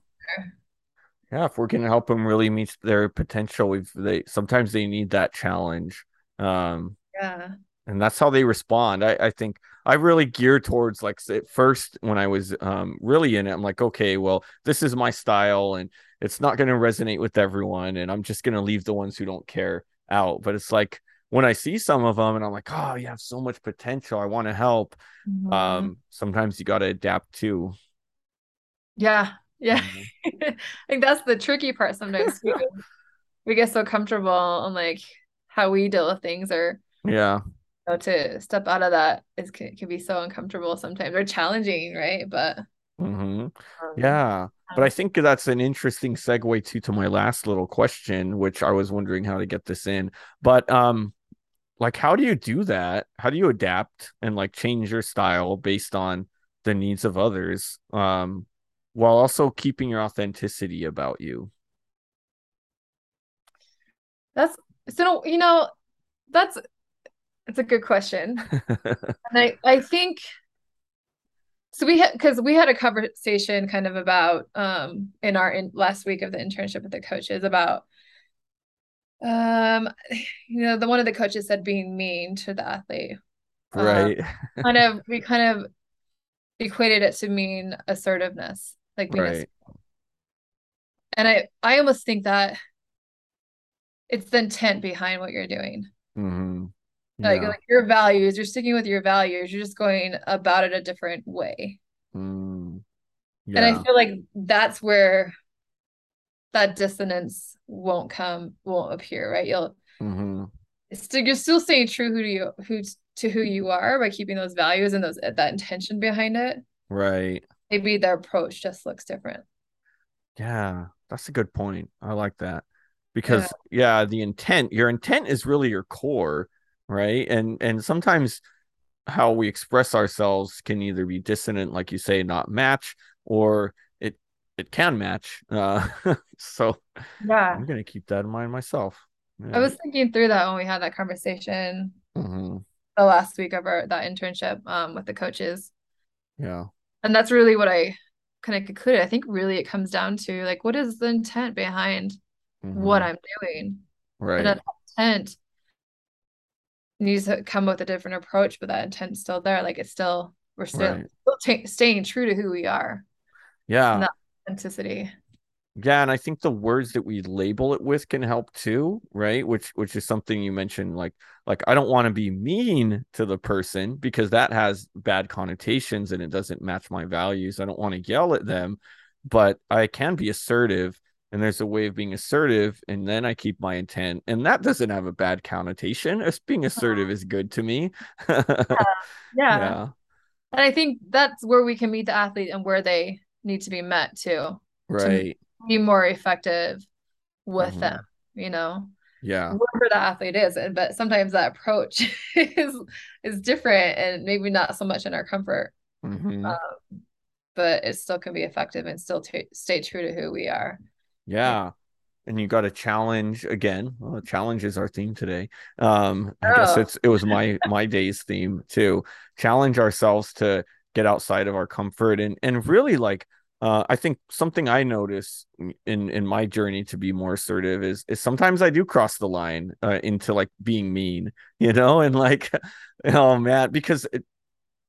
Speaker 1: yeah if we're to help them really meet their potential we've they sometimes they need that challenge um,
Speaker 2: yeah.
Speaker 1: And that's how they respond. I, I think I really gear towards like at first when I was um, really in it, I'm like, okay, well, this is my style and it's not going to resonate with everyone. And I'm just going to leave the ones who don't care out. But it's like when I see some of them and I'm like, oh, you have so much potential. I want to help. Mm-hmm. Um, sometimes you got to adapt too.
Speaker 2: Yeah. Yeah. Mm-hmm. I think that's the tricky part sometimes. we get so comfortable and like, how we deal with things or
Speaker 1: yeah.
Speaker 2: you know, to step out of that is can, can be so uncomfortable sometimes or challenging right? But
Speaker 1: mm-hmm. um, yeah. but i think that's an interesting segue to to my last little question which i was wondering how to get this in. But um like how do you do that? How do you adapt and like change your style based on the needs of others um while also keeping your authenticity about you?
Speaker 2: That's so you know that's it's a good question. And i i think so we had because we had a conversation kind of about um in our in last week of the internship with the coaches about um you know the one of the coaches said being mean to the athlete.
Speaker 1: Um, right.
Speaker 2: um, kind of we kind of equated it to mean assertiveness like right. and i i almost think that it's the intent behind what you're doing.
Speaker 1: Mm-hmm.
Speaker 2: Like, yeah. like your values, you're sticking with your values. You're just going about it a different way. Mm, yeah. And I feel like that's where that dissonance won't come, won't appear, right? You'll mm-hmm. still you're still staying true who to you who to who you are by keeping those values and those that intention behind it.
Speaker 1: Right.
Speaker 2: Maybe their approach just looks different.
Speaker 1: Yeah, that's a good point. I like that because yeah. yeah, the intent, your intent is really your core, right? And and sometimes how we express ourselves can either be dissonant, like you say, not match, or it it can match. Uh, so
Speaker 2: yeah,
Speaker 1: I'm gonna keep that in mind myself.
Speaker 2: Yeah. I was thinking through that when we had that conversation mm-hmm. the last week of our that internship um, with the coaches.
Speaker 1: Yeah,
Speaker 2: and that's really what I kind of concluded. I think really it comes down to like what is the intent behind mm-hmm. what I'm doing.
Speaker 1: Right. And that
Speaker 2: intent needs to come with a different approach, but that intent's still there. Like it's still we're still, right. still t- staying true to who we are.
Speaker 1: Yeah.
Speaker 2: authenticity.
Speaker 1: Yeah, and I think the words that we label it with can help too, right? Which which is something you mentioned like like I don't want to be mean to the person because that has bad connotations and it doesn't match my values. I don't want to yell at them, but I can be assertive and there's a way of being assertive and then I keep my intent and that doesn't have a bad connotation. As being assertive uh-huh. is good to me.
Speaker 2: yeah. yeah. yeah. And I think that's where we can meet the athlete and where they need to be met too.
Speaker 1: Right.
Speaker 2: To be more effective with mm-hmm. them, you know.
Speaker 1: Yeah.
Speaker 2: Whoever the athlete is. and But sometimes that approach is is different and maybe not so much in our comfort. Mm-hmm. Um, but it still can be effective and still t- stay true to who we are.
Speaker 1: Yeah. And you got a challenge again. Well, challenge is our theme today. Um, I guess it's it was my my day's theme too. Challenge ourselves to get outside of our comfort and and really like uh, I think something I notice in in my journey to be more assertive is is sometimes I do cross the line uh, into like being mean, you know, and like oh man, because it,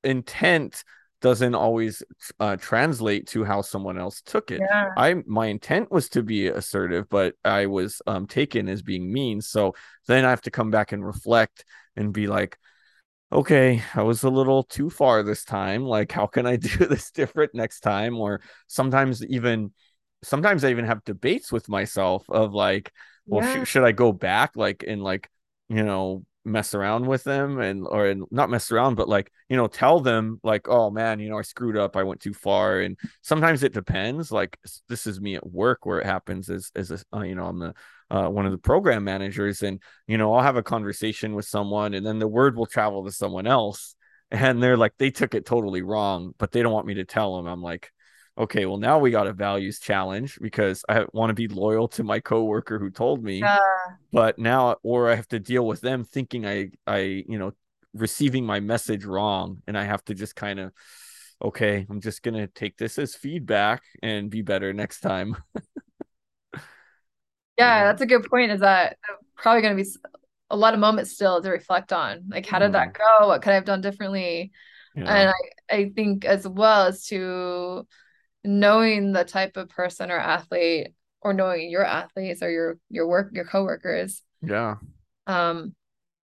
Speaker 1: intent doesn't always uh, translate to how someone else took it. Yeah. I my intent was to be assertive, but I was um, taken as being mean. So then I have to come back and reflect and be like, okay, I was a little too far this time. Like, how can I do this different next time? Or sometimes even, sometimes I even have debates with myself of like, well, yeah. sh- should I go back, like, and like, you know, mess around with them and or and not mess around but like you know tell them like oh man you know i screwed up i went too far. And sometimes it depends like this is me at work where it happens as as a, uh, you know i'm the uh, one of the program managers and you know i'll have a conversation with someone and then the word will travel to someone else and they're like they took it totally wrong but they don't want me to tell them i'm like okay well now we got a values challenge because i want to be loyal to my coworker who told me uh, but now or i have to deal with them thinking i i you know receiving my message wrong and i have to just kind of okay i'm just gonna take this as feedback and be better next time
Speaker 2: Yeah, that's a good point. Is that probably going to be a lot of moments still to reflect on? Like, how did mm. that go? What could I have done differently? Yeah. And I, I think as well as to knowing the type of person or athlete or knowing your athletes or your your work your coworkers
Speaker 1: yeah
Speaker 2: um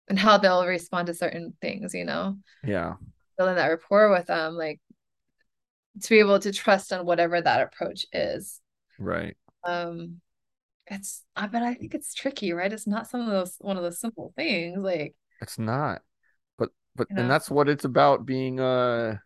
Speaker 2: and how they'll respond to certain things you know
Speaker 1: yeah
Speaker 2: building that rapport with them like to be able to trust on whatever that approach is
Speaker 1: right
Speaker 2: um it's I but I think it's tricky, right? It's not some of those one of those simple things. Like
Speaker 1: it's not. But but you know? and that's what it's about being a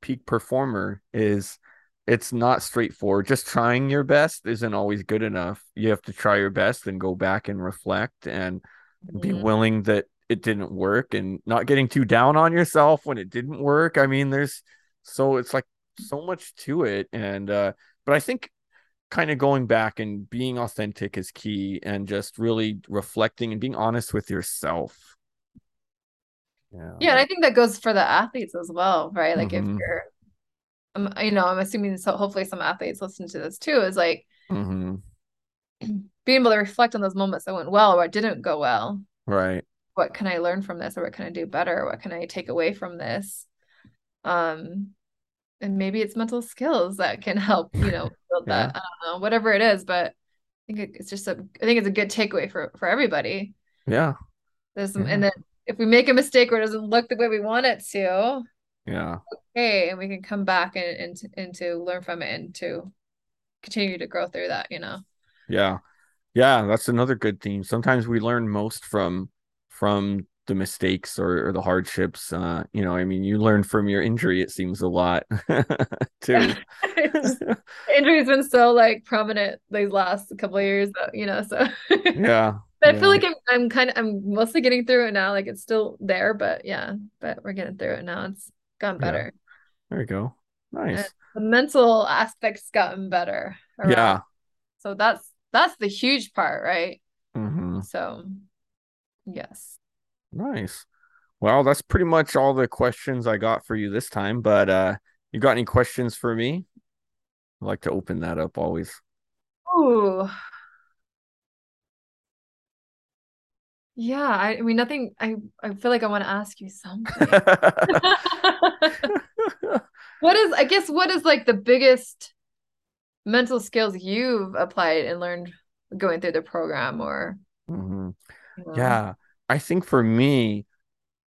Speaker 1: peak performer is it's not straightforward. Just trying your best isn't always good enough. You have to try your best and go back and reflect and mm-hmm. be willing that it didn't work and not getting too down on yourself when it didn't work. I mean, there's so it's like so much to it. And uh but I think kind of going back and being authentic is key and just really reflecting and being honest with yourself.
Speaker 2: Yeah. Yeah. And I think that goes for the athletes as well, right? Like mm-hmm. if you're, um, you know, I'm assuming so hopefully some athletes listen to this too, is like mm-hmm. being able to reflect on those moments that went well or didn't go well.
Speaker 1: Right.
Speaker 2: What can I learn from this or what can I do better? What can I take away from this? Um, and maybe it's mental skills that can help you know build yeah. that i don't know whatever it is but i think it's just a i think it's a good takeaway for for everybody
Speaker 1: yeah
Speaker 2: there's some yeah. and then if we make a mistake or it doesn't look the way we want it to,
Speaker 1: yeah,
Speaker 2: okay, and we can come back and and, and to learn from it and to continue to grow through that, you know.
Speaker 1: Yeah. Yeah, that's another good theme. Sometimes we learn most from from the mistakes or, or the hardships. Uh, you know, I mean, you learn from your injury. It seems a lot too.
Speaker 2: Injury's been so like prominent these last couple of years, you know. So
Speaker 1: yeah,
Speaker 2: but I
Speaker 1: yeah.
Speaker 2: feel like I'm I'm kind of I'm mostly getting through it now. Like it's still there, but yeah, but we're getting through it now. It's gotten better.
Speaker 1: Yeah. There you go. Nice. And
Speaker 2: the mental aspect's gotten better.
Speaker 1: Around. Yeah.
Speaker 2: So that's that's the huge part, right?
Speaker 1: Mm-hmm.
Speaker 2: So yes.
Speaker 1: Nice. Well, that's pretty much all the questions I got for you this time. But uh you got any questions for me? I like to open that up always.
Speaker 2: Ooh. Yeah, I, I mean nothing I I feel like I want to ask you something. what is I guess what is like the biggest mental skills you've applied and learned going through the program or
Speaker 1: mm-hmm. you know? yeah i think for me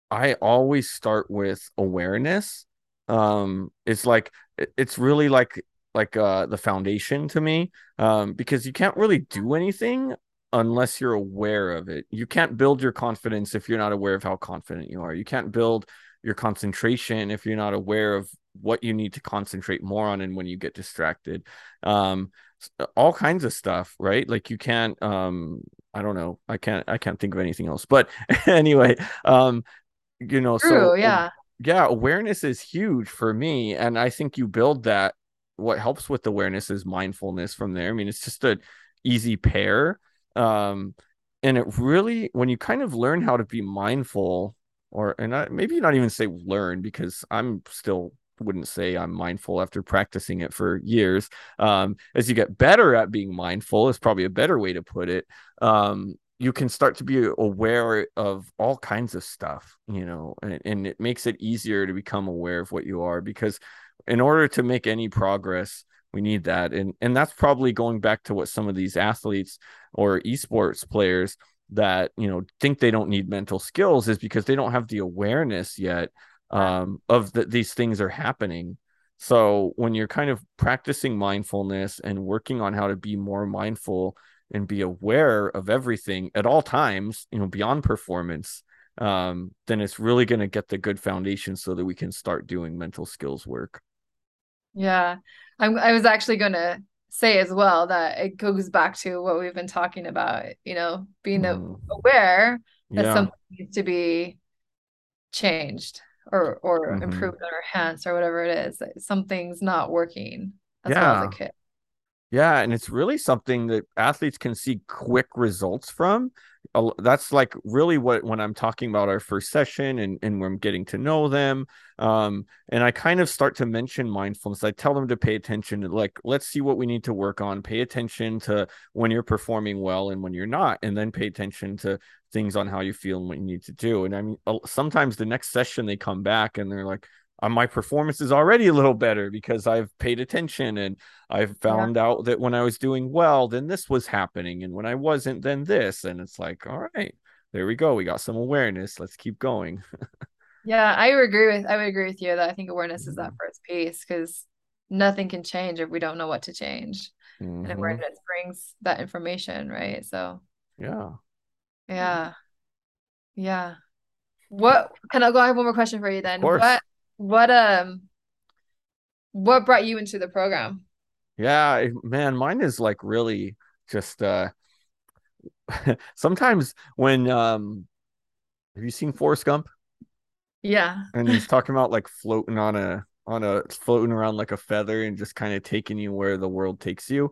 Speaker 1: i always start with awareness um it's like it's really like like uh the foundation to me um because you can't really do anything unless you're aware of it. You can't build your confidence if you're not aware of how confident you are. You can't build your concentration if you're not aware of what you need to concentrate more on and when you get distracted. Um all kinds of stuff right? Like you can't um i don't know. I can't i can't think of anything else. But anyway um you know
Speaker 2: True,
Speaker 1: so
Speaker 2: yeah.
Speaker 1: yeah awareness is huge for me and i think you build that. What helps with awareness is mindfulness from there. I mean it's just a easy pair um and it really when you kind of learn how to be mindful or and I, maybe not even say learn because i'm still wouldn't say I'm mindful after practicing it for years. Um, as you get better at being mindful, is probably a better way to put it. Um, you can start to be aware of all kinds of stuff, you know, and, and it makes it easier to become aware of what you are because in order to make any progress, we need that. And and that's probably going back to what some of these athletes or esports players that you know think they don't need mental skills is because they don't have the awareness yet um, of that these things are happening. So when you're kind of practicing mindfulness and working on how to be more mindful and be aware of everything at all times, you know, beyond performance, um, then it's really going to get the good foundation so that we can start doing mental skills work.
Speaker 2: Yeah, I'm, I was actually going to say as well that it goes back to what we've been talking about, you know, being mm. aware that yeah. something needs to be changed or or mm-hmm. improved on our hands or whatever it is something's not working as yeah. well as a kid
Speaker 1: yeah and it's really something that athletes can see quick results from. That's like really what when i'm talking about our first session and and when i'm getting to know them um and i kind of start to mention mindfulness. I tell them to pay attention to like let's see what we need to work on. Pay attention to when you're performing well and when you're not and then pay attention to things on how you feel and what you need to do. And i mean sometimes the next session they come back and they're like my performance is already a little better because I've paid attention and I've found yeah. out that when I was doing well, then this was happening. And when I wasn't, then this. And it's like, all right, there we go. We got some awareness. Let's keep going.
Speaker 2: yeah, I would agree with I would agree with you that I think awareness is that mm-hmm. first piece because nothing can change if we don't know what to change. Mm-hmm. And awareness brings that information, right? So
Speaker 1: yeah.
Speaker 2: Yeah. Yeah. What can I go? I have one more question for you then. What what um what brought you into the program?
Speaker 1: Yeah, man, mine is like really just uh sometimes when um have you seen Forrest Gump?
Speaker 2: Yeah.
Speaker 1: And he's talking about like floating on a on a floating around like a feather and just kind of taking you where the world takes you.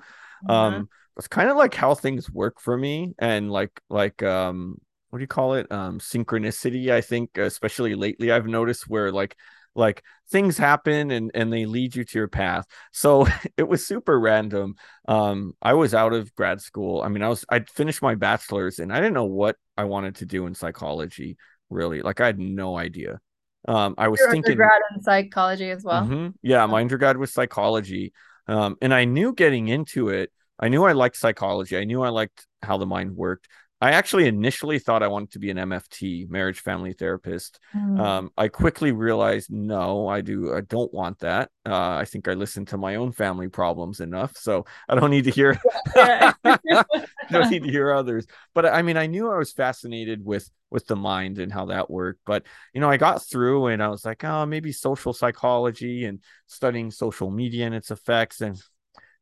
Speaker 1: Mm-hmm. Um it's kind of like how things work for me and like like um what do you call it? Um synchronicity, I think, especially lately I've noticed where like like things happen and and they lead you to your path. So it was super random. Um i was out of grad school. I mean i was i'd finished my bachelor's and i didn't know what i wanted to do in psychology really. Like i had no idea. Um i was Your thinking
Speaker 2: undergrad in psychology as well.
Speaker 1: Mm-hmm, yeah my undergrad was psychology. Um and i knew getting into it i knew i liked psychology. I knew i liked how the mind worked I actually initially thought I wanted to be an MFT, marriage family therapist. Mm. Um, I quickly realized no, I do. I don't want that. Uh, I think I listen to my own family problems enough, so I don't need to hear. don't need to hear others. But I mean, I knew I was fascinated with with the mind and how that worked. But you know, I got through and I was like, oh, maybe social psychology and studying social media and its effects and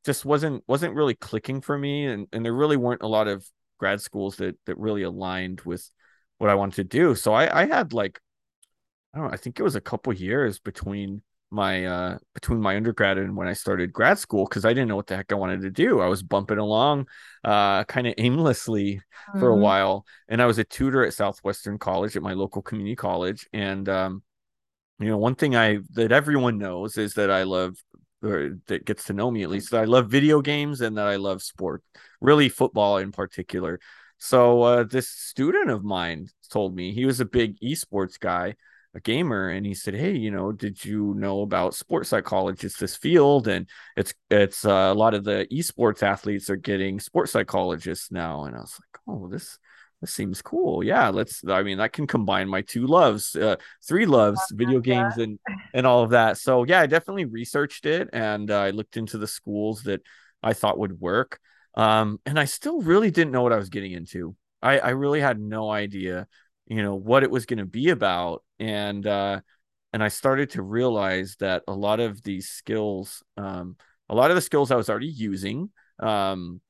Speaker 1: just wasn't wasn't really clicking for me and, and there really weren't a lot of grad schools that that really aligned with what I wanted to do. So I, I had like I don't know, I think it was a couple years between my uh between my undergrad and when I started grad school because I didn't know what the heck I wanted to do. I was bumping along uh kind of aimlessly mm-hmm. for a mm-hmm. while. And I was a tutor at Southwestern College at my local community college. And um, you know, one thing I that everyone knows is that I love or that gets to know me at least that I love video games and that I love sport, really football in particular. So uh, this student of mine told me he was a big esports guy, a gamer, and he said, "Hey, you know, did you know about sports psychology? It's this field, and it's it's uh, a lot of the esports athletes are getting sports psychologists now." And I was like, "Oh, this this seems cool. Yeah, let's. I mean, that can combine my two loves, uh, three loves, video games and and all of that. So yeah, I definitely researched it and uh, I looked into the schools that I thought would work. Um, and I still really didn't know what I was getting into. I I really had no idea, you know, what it was going to be about. And uh, and I started to realize that a lot of these skills, um, a lot of the skills I was already using, um,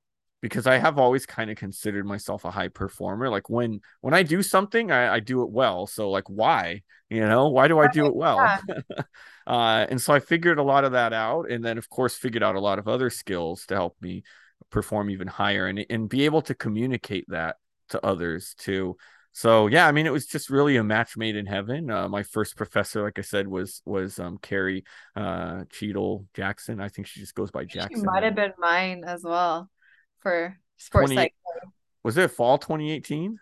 Speaker 1: because I have always kind of considered myself a high performer. Like when when I do something, I, I do it well. So like why? You know, why do I do it well? uh, and so I figured a lot of that out, and then of course figured out a lot of other skills to help me perform even higher and and be able to communicate that to others too. So yeah, I mean, it was just really a match made in heaven. Uh, my first professor, like I said, was was um, Carrie uh, Cheadle Jackson. I think she just goes by Jackson.
Speaker 2: She might have been mine as well for sports 20,
Speaker 1: Was it fall 2018?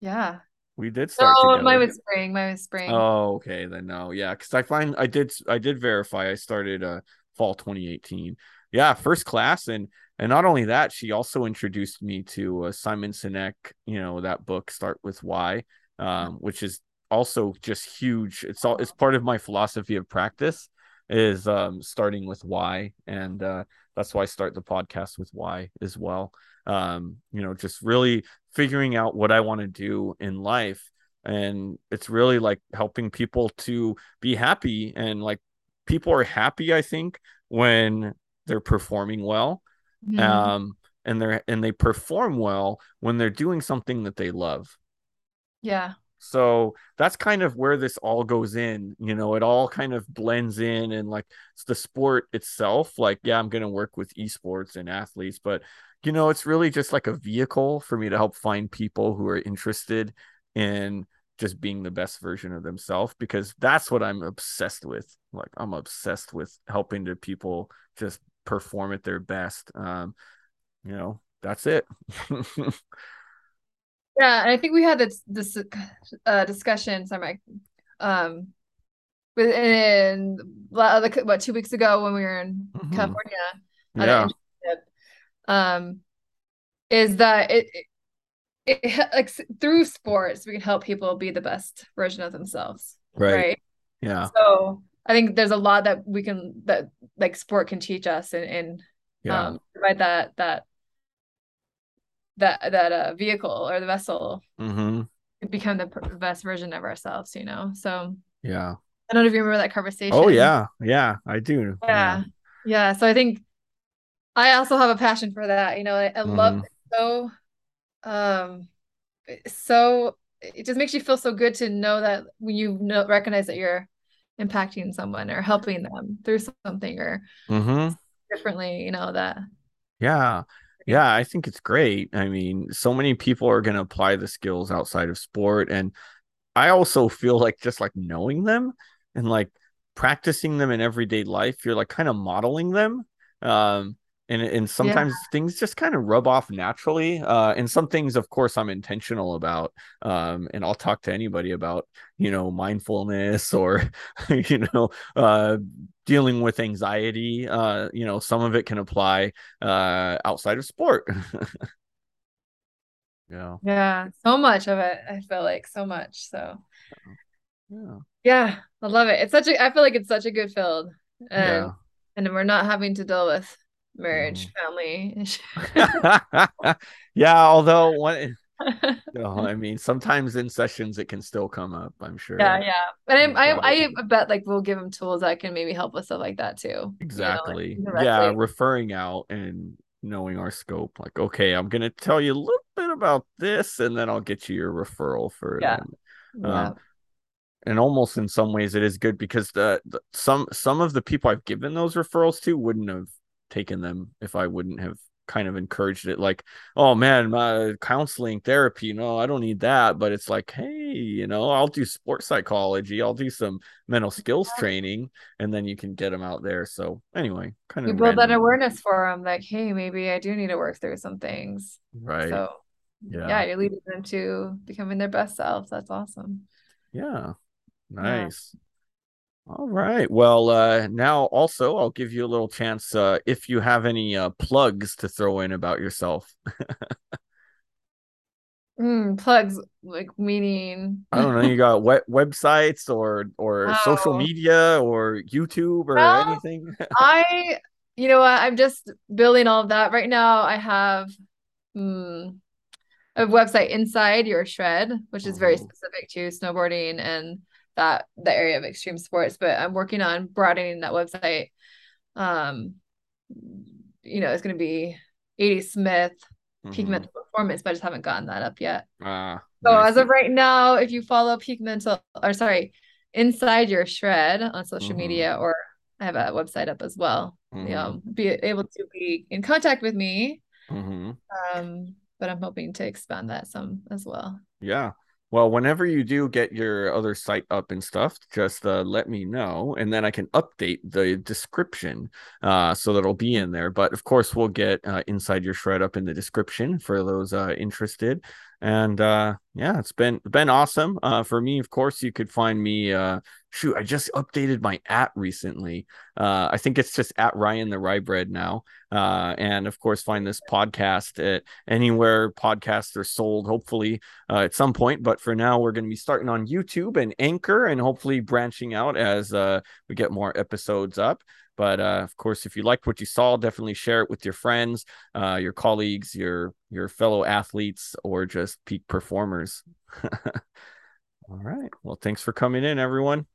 Speaker 2: Yeah.
Speaker 1: We did start.
Speaker 2: Oh, together. mine was spring. Mine was spring.
Speaker 1: Oh, okay. Then no, yeah, because I find I did I did verify. I started uh fall 2018. Yeah, first class, and and not only that, she also introduced me to uh, Simon Sinek. You know that book, Start with Why, um, which is also just huge. It's all it's part of my philosophy of practice is um starting with why and uh that's why I start the podcast with why as well. Um, you know, just really figuring out what I want to do in life. And it's really like helping people to be happy. And like people are happy, I think, when they're performing well. Mm-hmm. Um, and they're and they perform well when they're doing something that they love.
Speaker 2: Yeah.
Speaker 1: So that's kind of where this all goes in. You know, it all kind of blends in and like it's the sport itself. Like, yeah, I'm going to work with esports and athletes, but you know, it's really just like a vehicle for me to help find people who are interested in just being the best version of themselves because that's what I'm obsessed with. Like, I'm obsessed with helping the people just perform at their best. Um, you know, that's it.
Speaker 2: Yeah, and I think we had this this uh, discussion. Sorry, um, within what two weeks ago when we were in mm-hmm. California.
Speaker 1: Yeah.
Speaker 2: Um, is that it, it, it like through sports we can help people be the best version of themselves.
Speaker 1: Right. right? Yeah.
Speaker 2: So I think there's a lot that we can that like sport can teach us and and yeah. um, provide that that that that uh, vehicle or the vessel
Speaker 1: mm-hmm.
Speaker 2: become the best version of ourselves you know so
Speaker 1: yeah
Speaker 2: i don't know if you remember that conversation
Speaker 1: oh yeah yeah i do
Speaker 2: yeah yeah, yeah. so i think i also have a passion for that you know i, I mm-hmm. love it so um so it just makes you feel so good to know that when you know recognize that you're impacting someone or helping them through something or
Speaker 1: mm-hmm.
Speaker 2: differently you know that
Speaker 1: yeah yeah, I think it's great. I mean, so many people are going to apply the skills outside of sport. And I also feel like just like knowing them and like practicing them in everyday life, you're like kind of modeling them. Um, and and sometimes yeah. things just kind of rub off naturally uh and some things of course i'm intentional about um and i'll talk to anybody about you know mindfulness or you know uh dealing with anxiety uh you know some of it can apply uh outside of sport Yeah.
Speaker 2: Yeah. So much of it. I feel like so much. So
Speaker 1: yeah.
Speaker 2: Yeah. I love it. It's such a I feel like it's such a good field. And yeah. and we're not having to deal with marriage, mm.
Speaker 1: family. yeah, although one no, I mean sometimes in sessions it can still come up. I'm sure.
Speaker 2: Yeah, yeah, but I, I, I bet like we'll give them tools that can maybe help with stuff like that too.
Speaker 1: Exactly. You know, like, yeah, referring out and knowing our scope. Like, okay, I'm gonna tell you a little bit about this, and then I'll get you your referral for
Speaker 2: yeah. yeah.
Speaker 1: Um, and almost in some ways it is good because the, the some some of the people I've given those referrals to wouldn't have taken them if I wouldn't have kind of encouraged it. Like oh man my counseling therapy no i don't need that. But it's like hey you know i'll do sports psychology i'll do some mental skills training and then you can get them out there. So anyway kind
Speaker 2: of you build that awareness for them like hey maybe i do need to work through some things.
Speaker 1: Right.
Speaker 2: So yeah, yeah you're leading them to becoming their best selves. That's awesome.
Speaker 1: Yeah. Nice. yeah. All right. Well, uh, now also I'll give you a little chance uh, if you have any uh, plugs to throw in about yourself.
Speaker 2: mm, plugs like meaning
Speaker 1: I don't know. You got web- websites or or oh. social media or YouTube or well, anything.
Speaker 2: I, you know what? I'm just building all of that right now. I have. Hmm, a website inside your shred, which is very oh. specific to snowboarding and that the area of extreme sports but i'm working on broadening that website um you know it's going to be Adi Smith mm-hmm. peak mental performance but i just haven't gotten that up yet
Speaker 1: uh,
Speaker 2: so nice. as of right now if you follow peak mental or sorry inside your shred on social mm-hmm. media or i have a website up as well mm-hmm. you know be able to be in contact with me
Speaker 1: mm-hmm.
Speaker 2: um but i'm hoping to expand that some as well
Speaker 1: yeah well, whenever you do get your other site up and stuff, just uh, let me know, and then I can update the description uh, so that'll be in there. But of course, we'll get uh, inside your shred up in the description for those uh, interested. And uh, yeah, it's been been awesome. Uh, for me, of course, you could find me. Uh, shoot, I just updated my at recently. Uh, I think it's just at Ryan the RyBred now. Uh, and of course, find this podcast at anywhere podcasts are sold. Hopefully, uh, at some point. But for now, we're going to be starting on YouTube and Anchor, and hopefully branching out as uh, we get more episodes up. But uh, of course, if you liked what you saw, definitely share it with your friends, uh, your colleagues, your your fellow athletes, or just peak performers. All right. Well, thanks for coming in, everyone.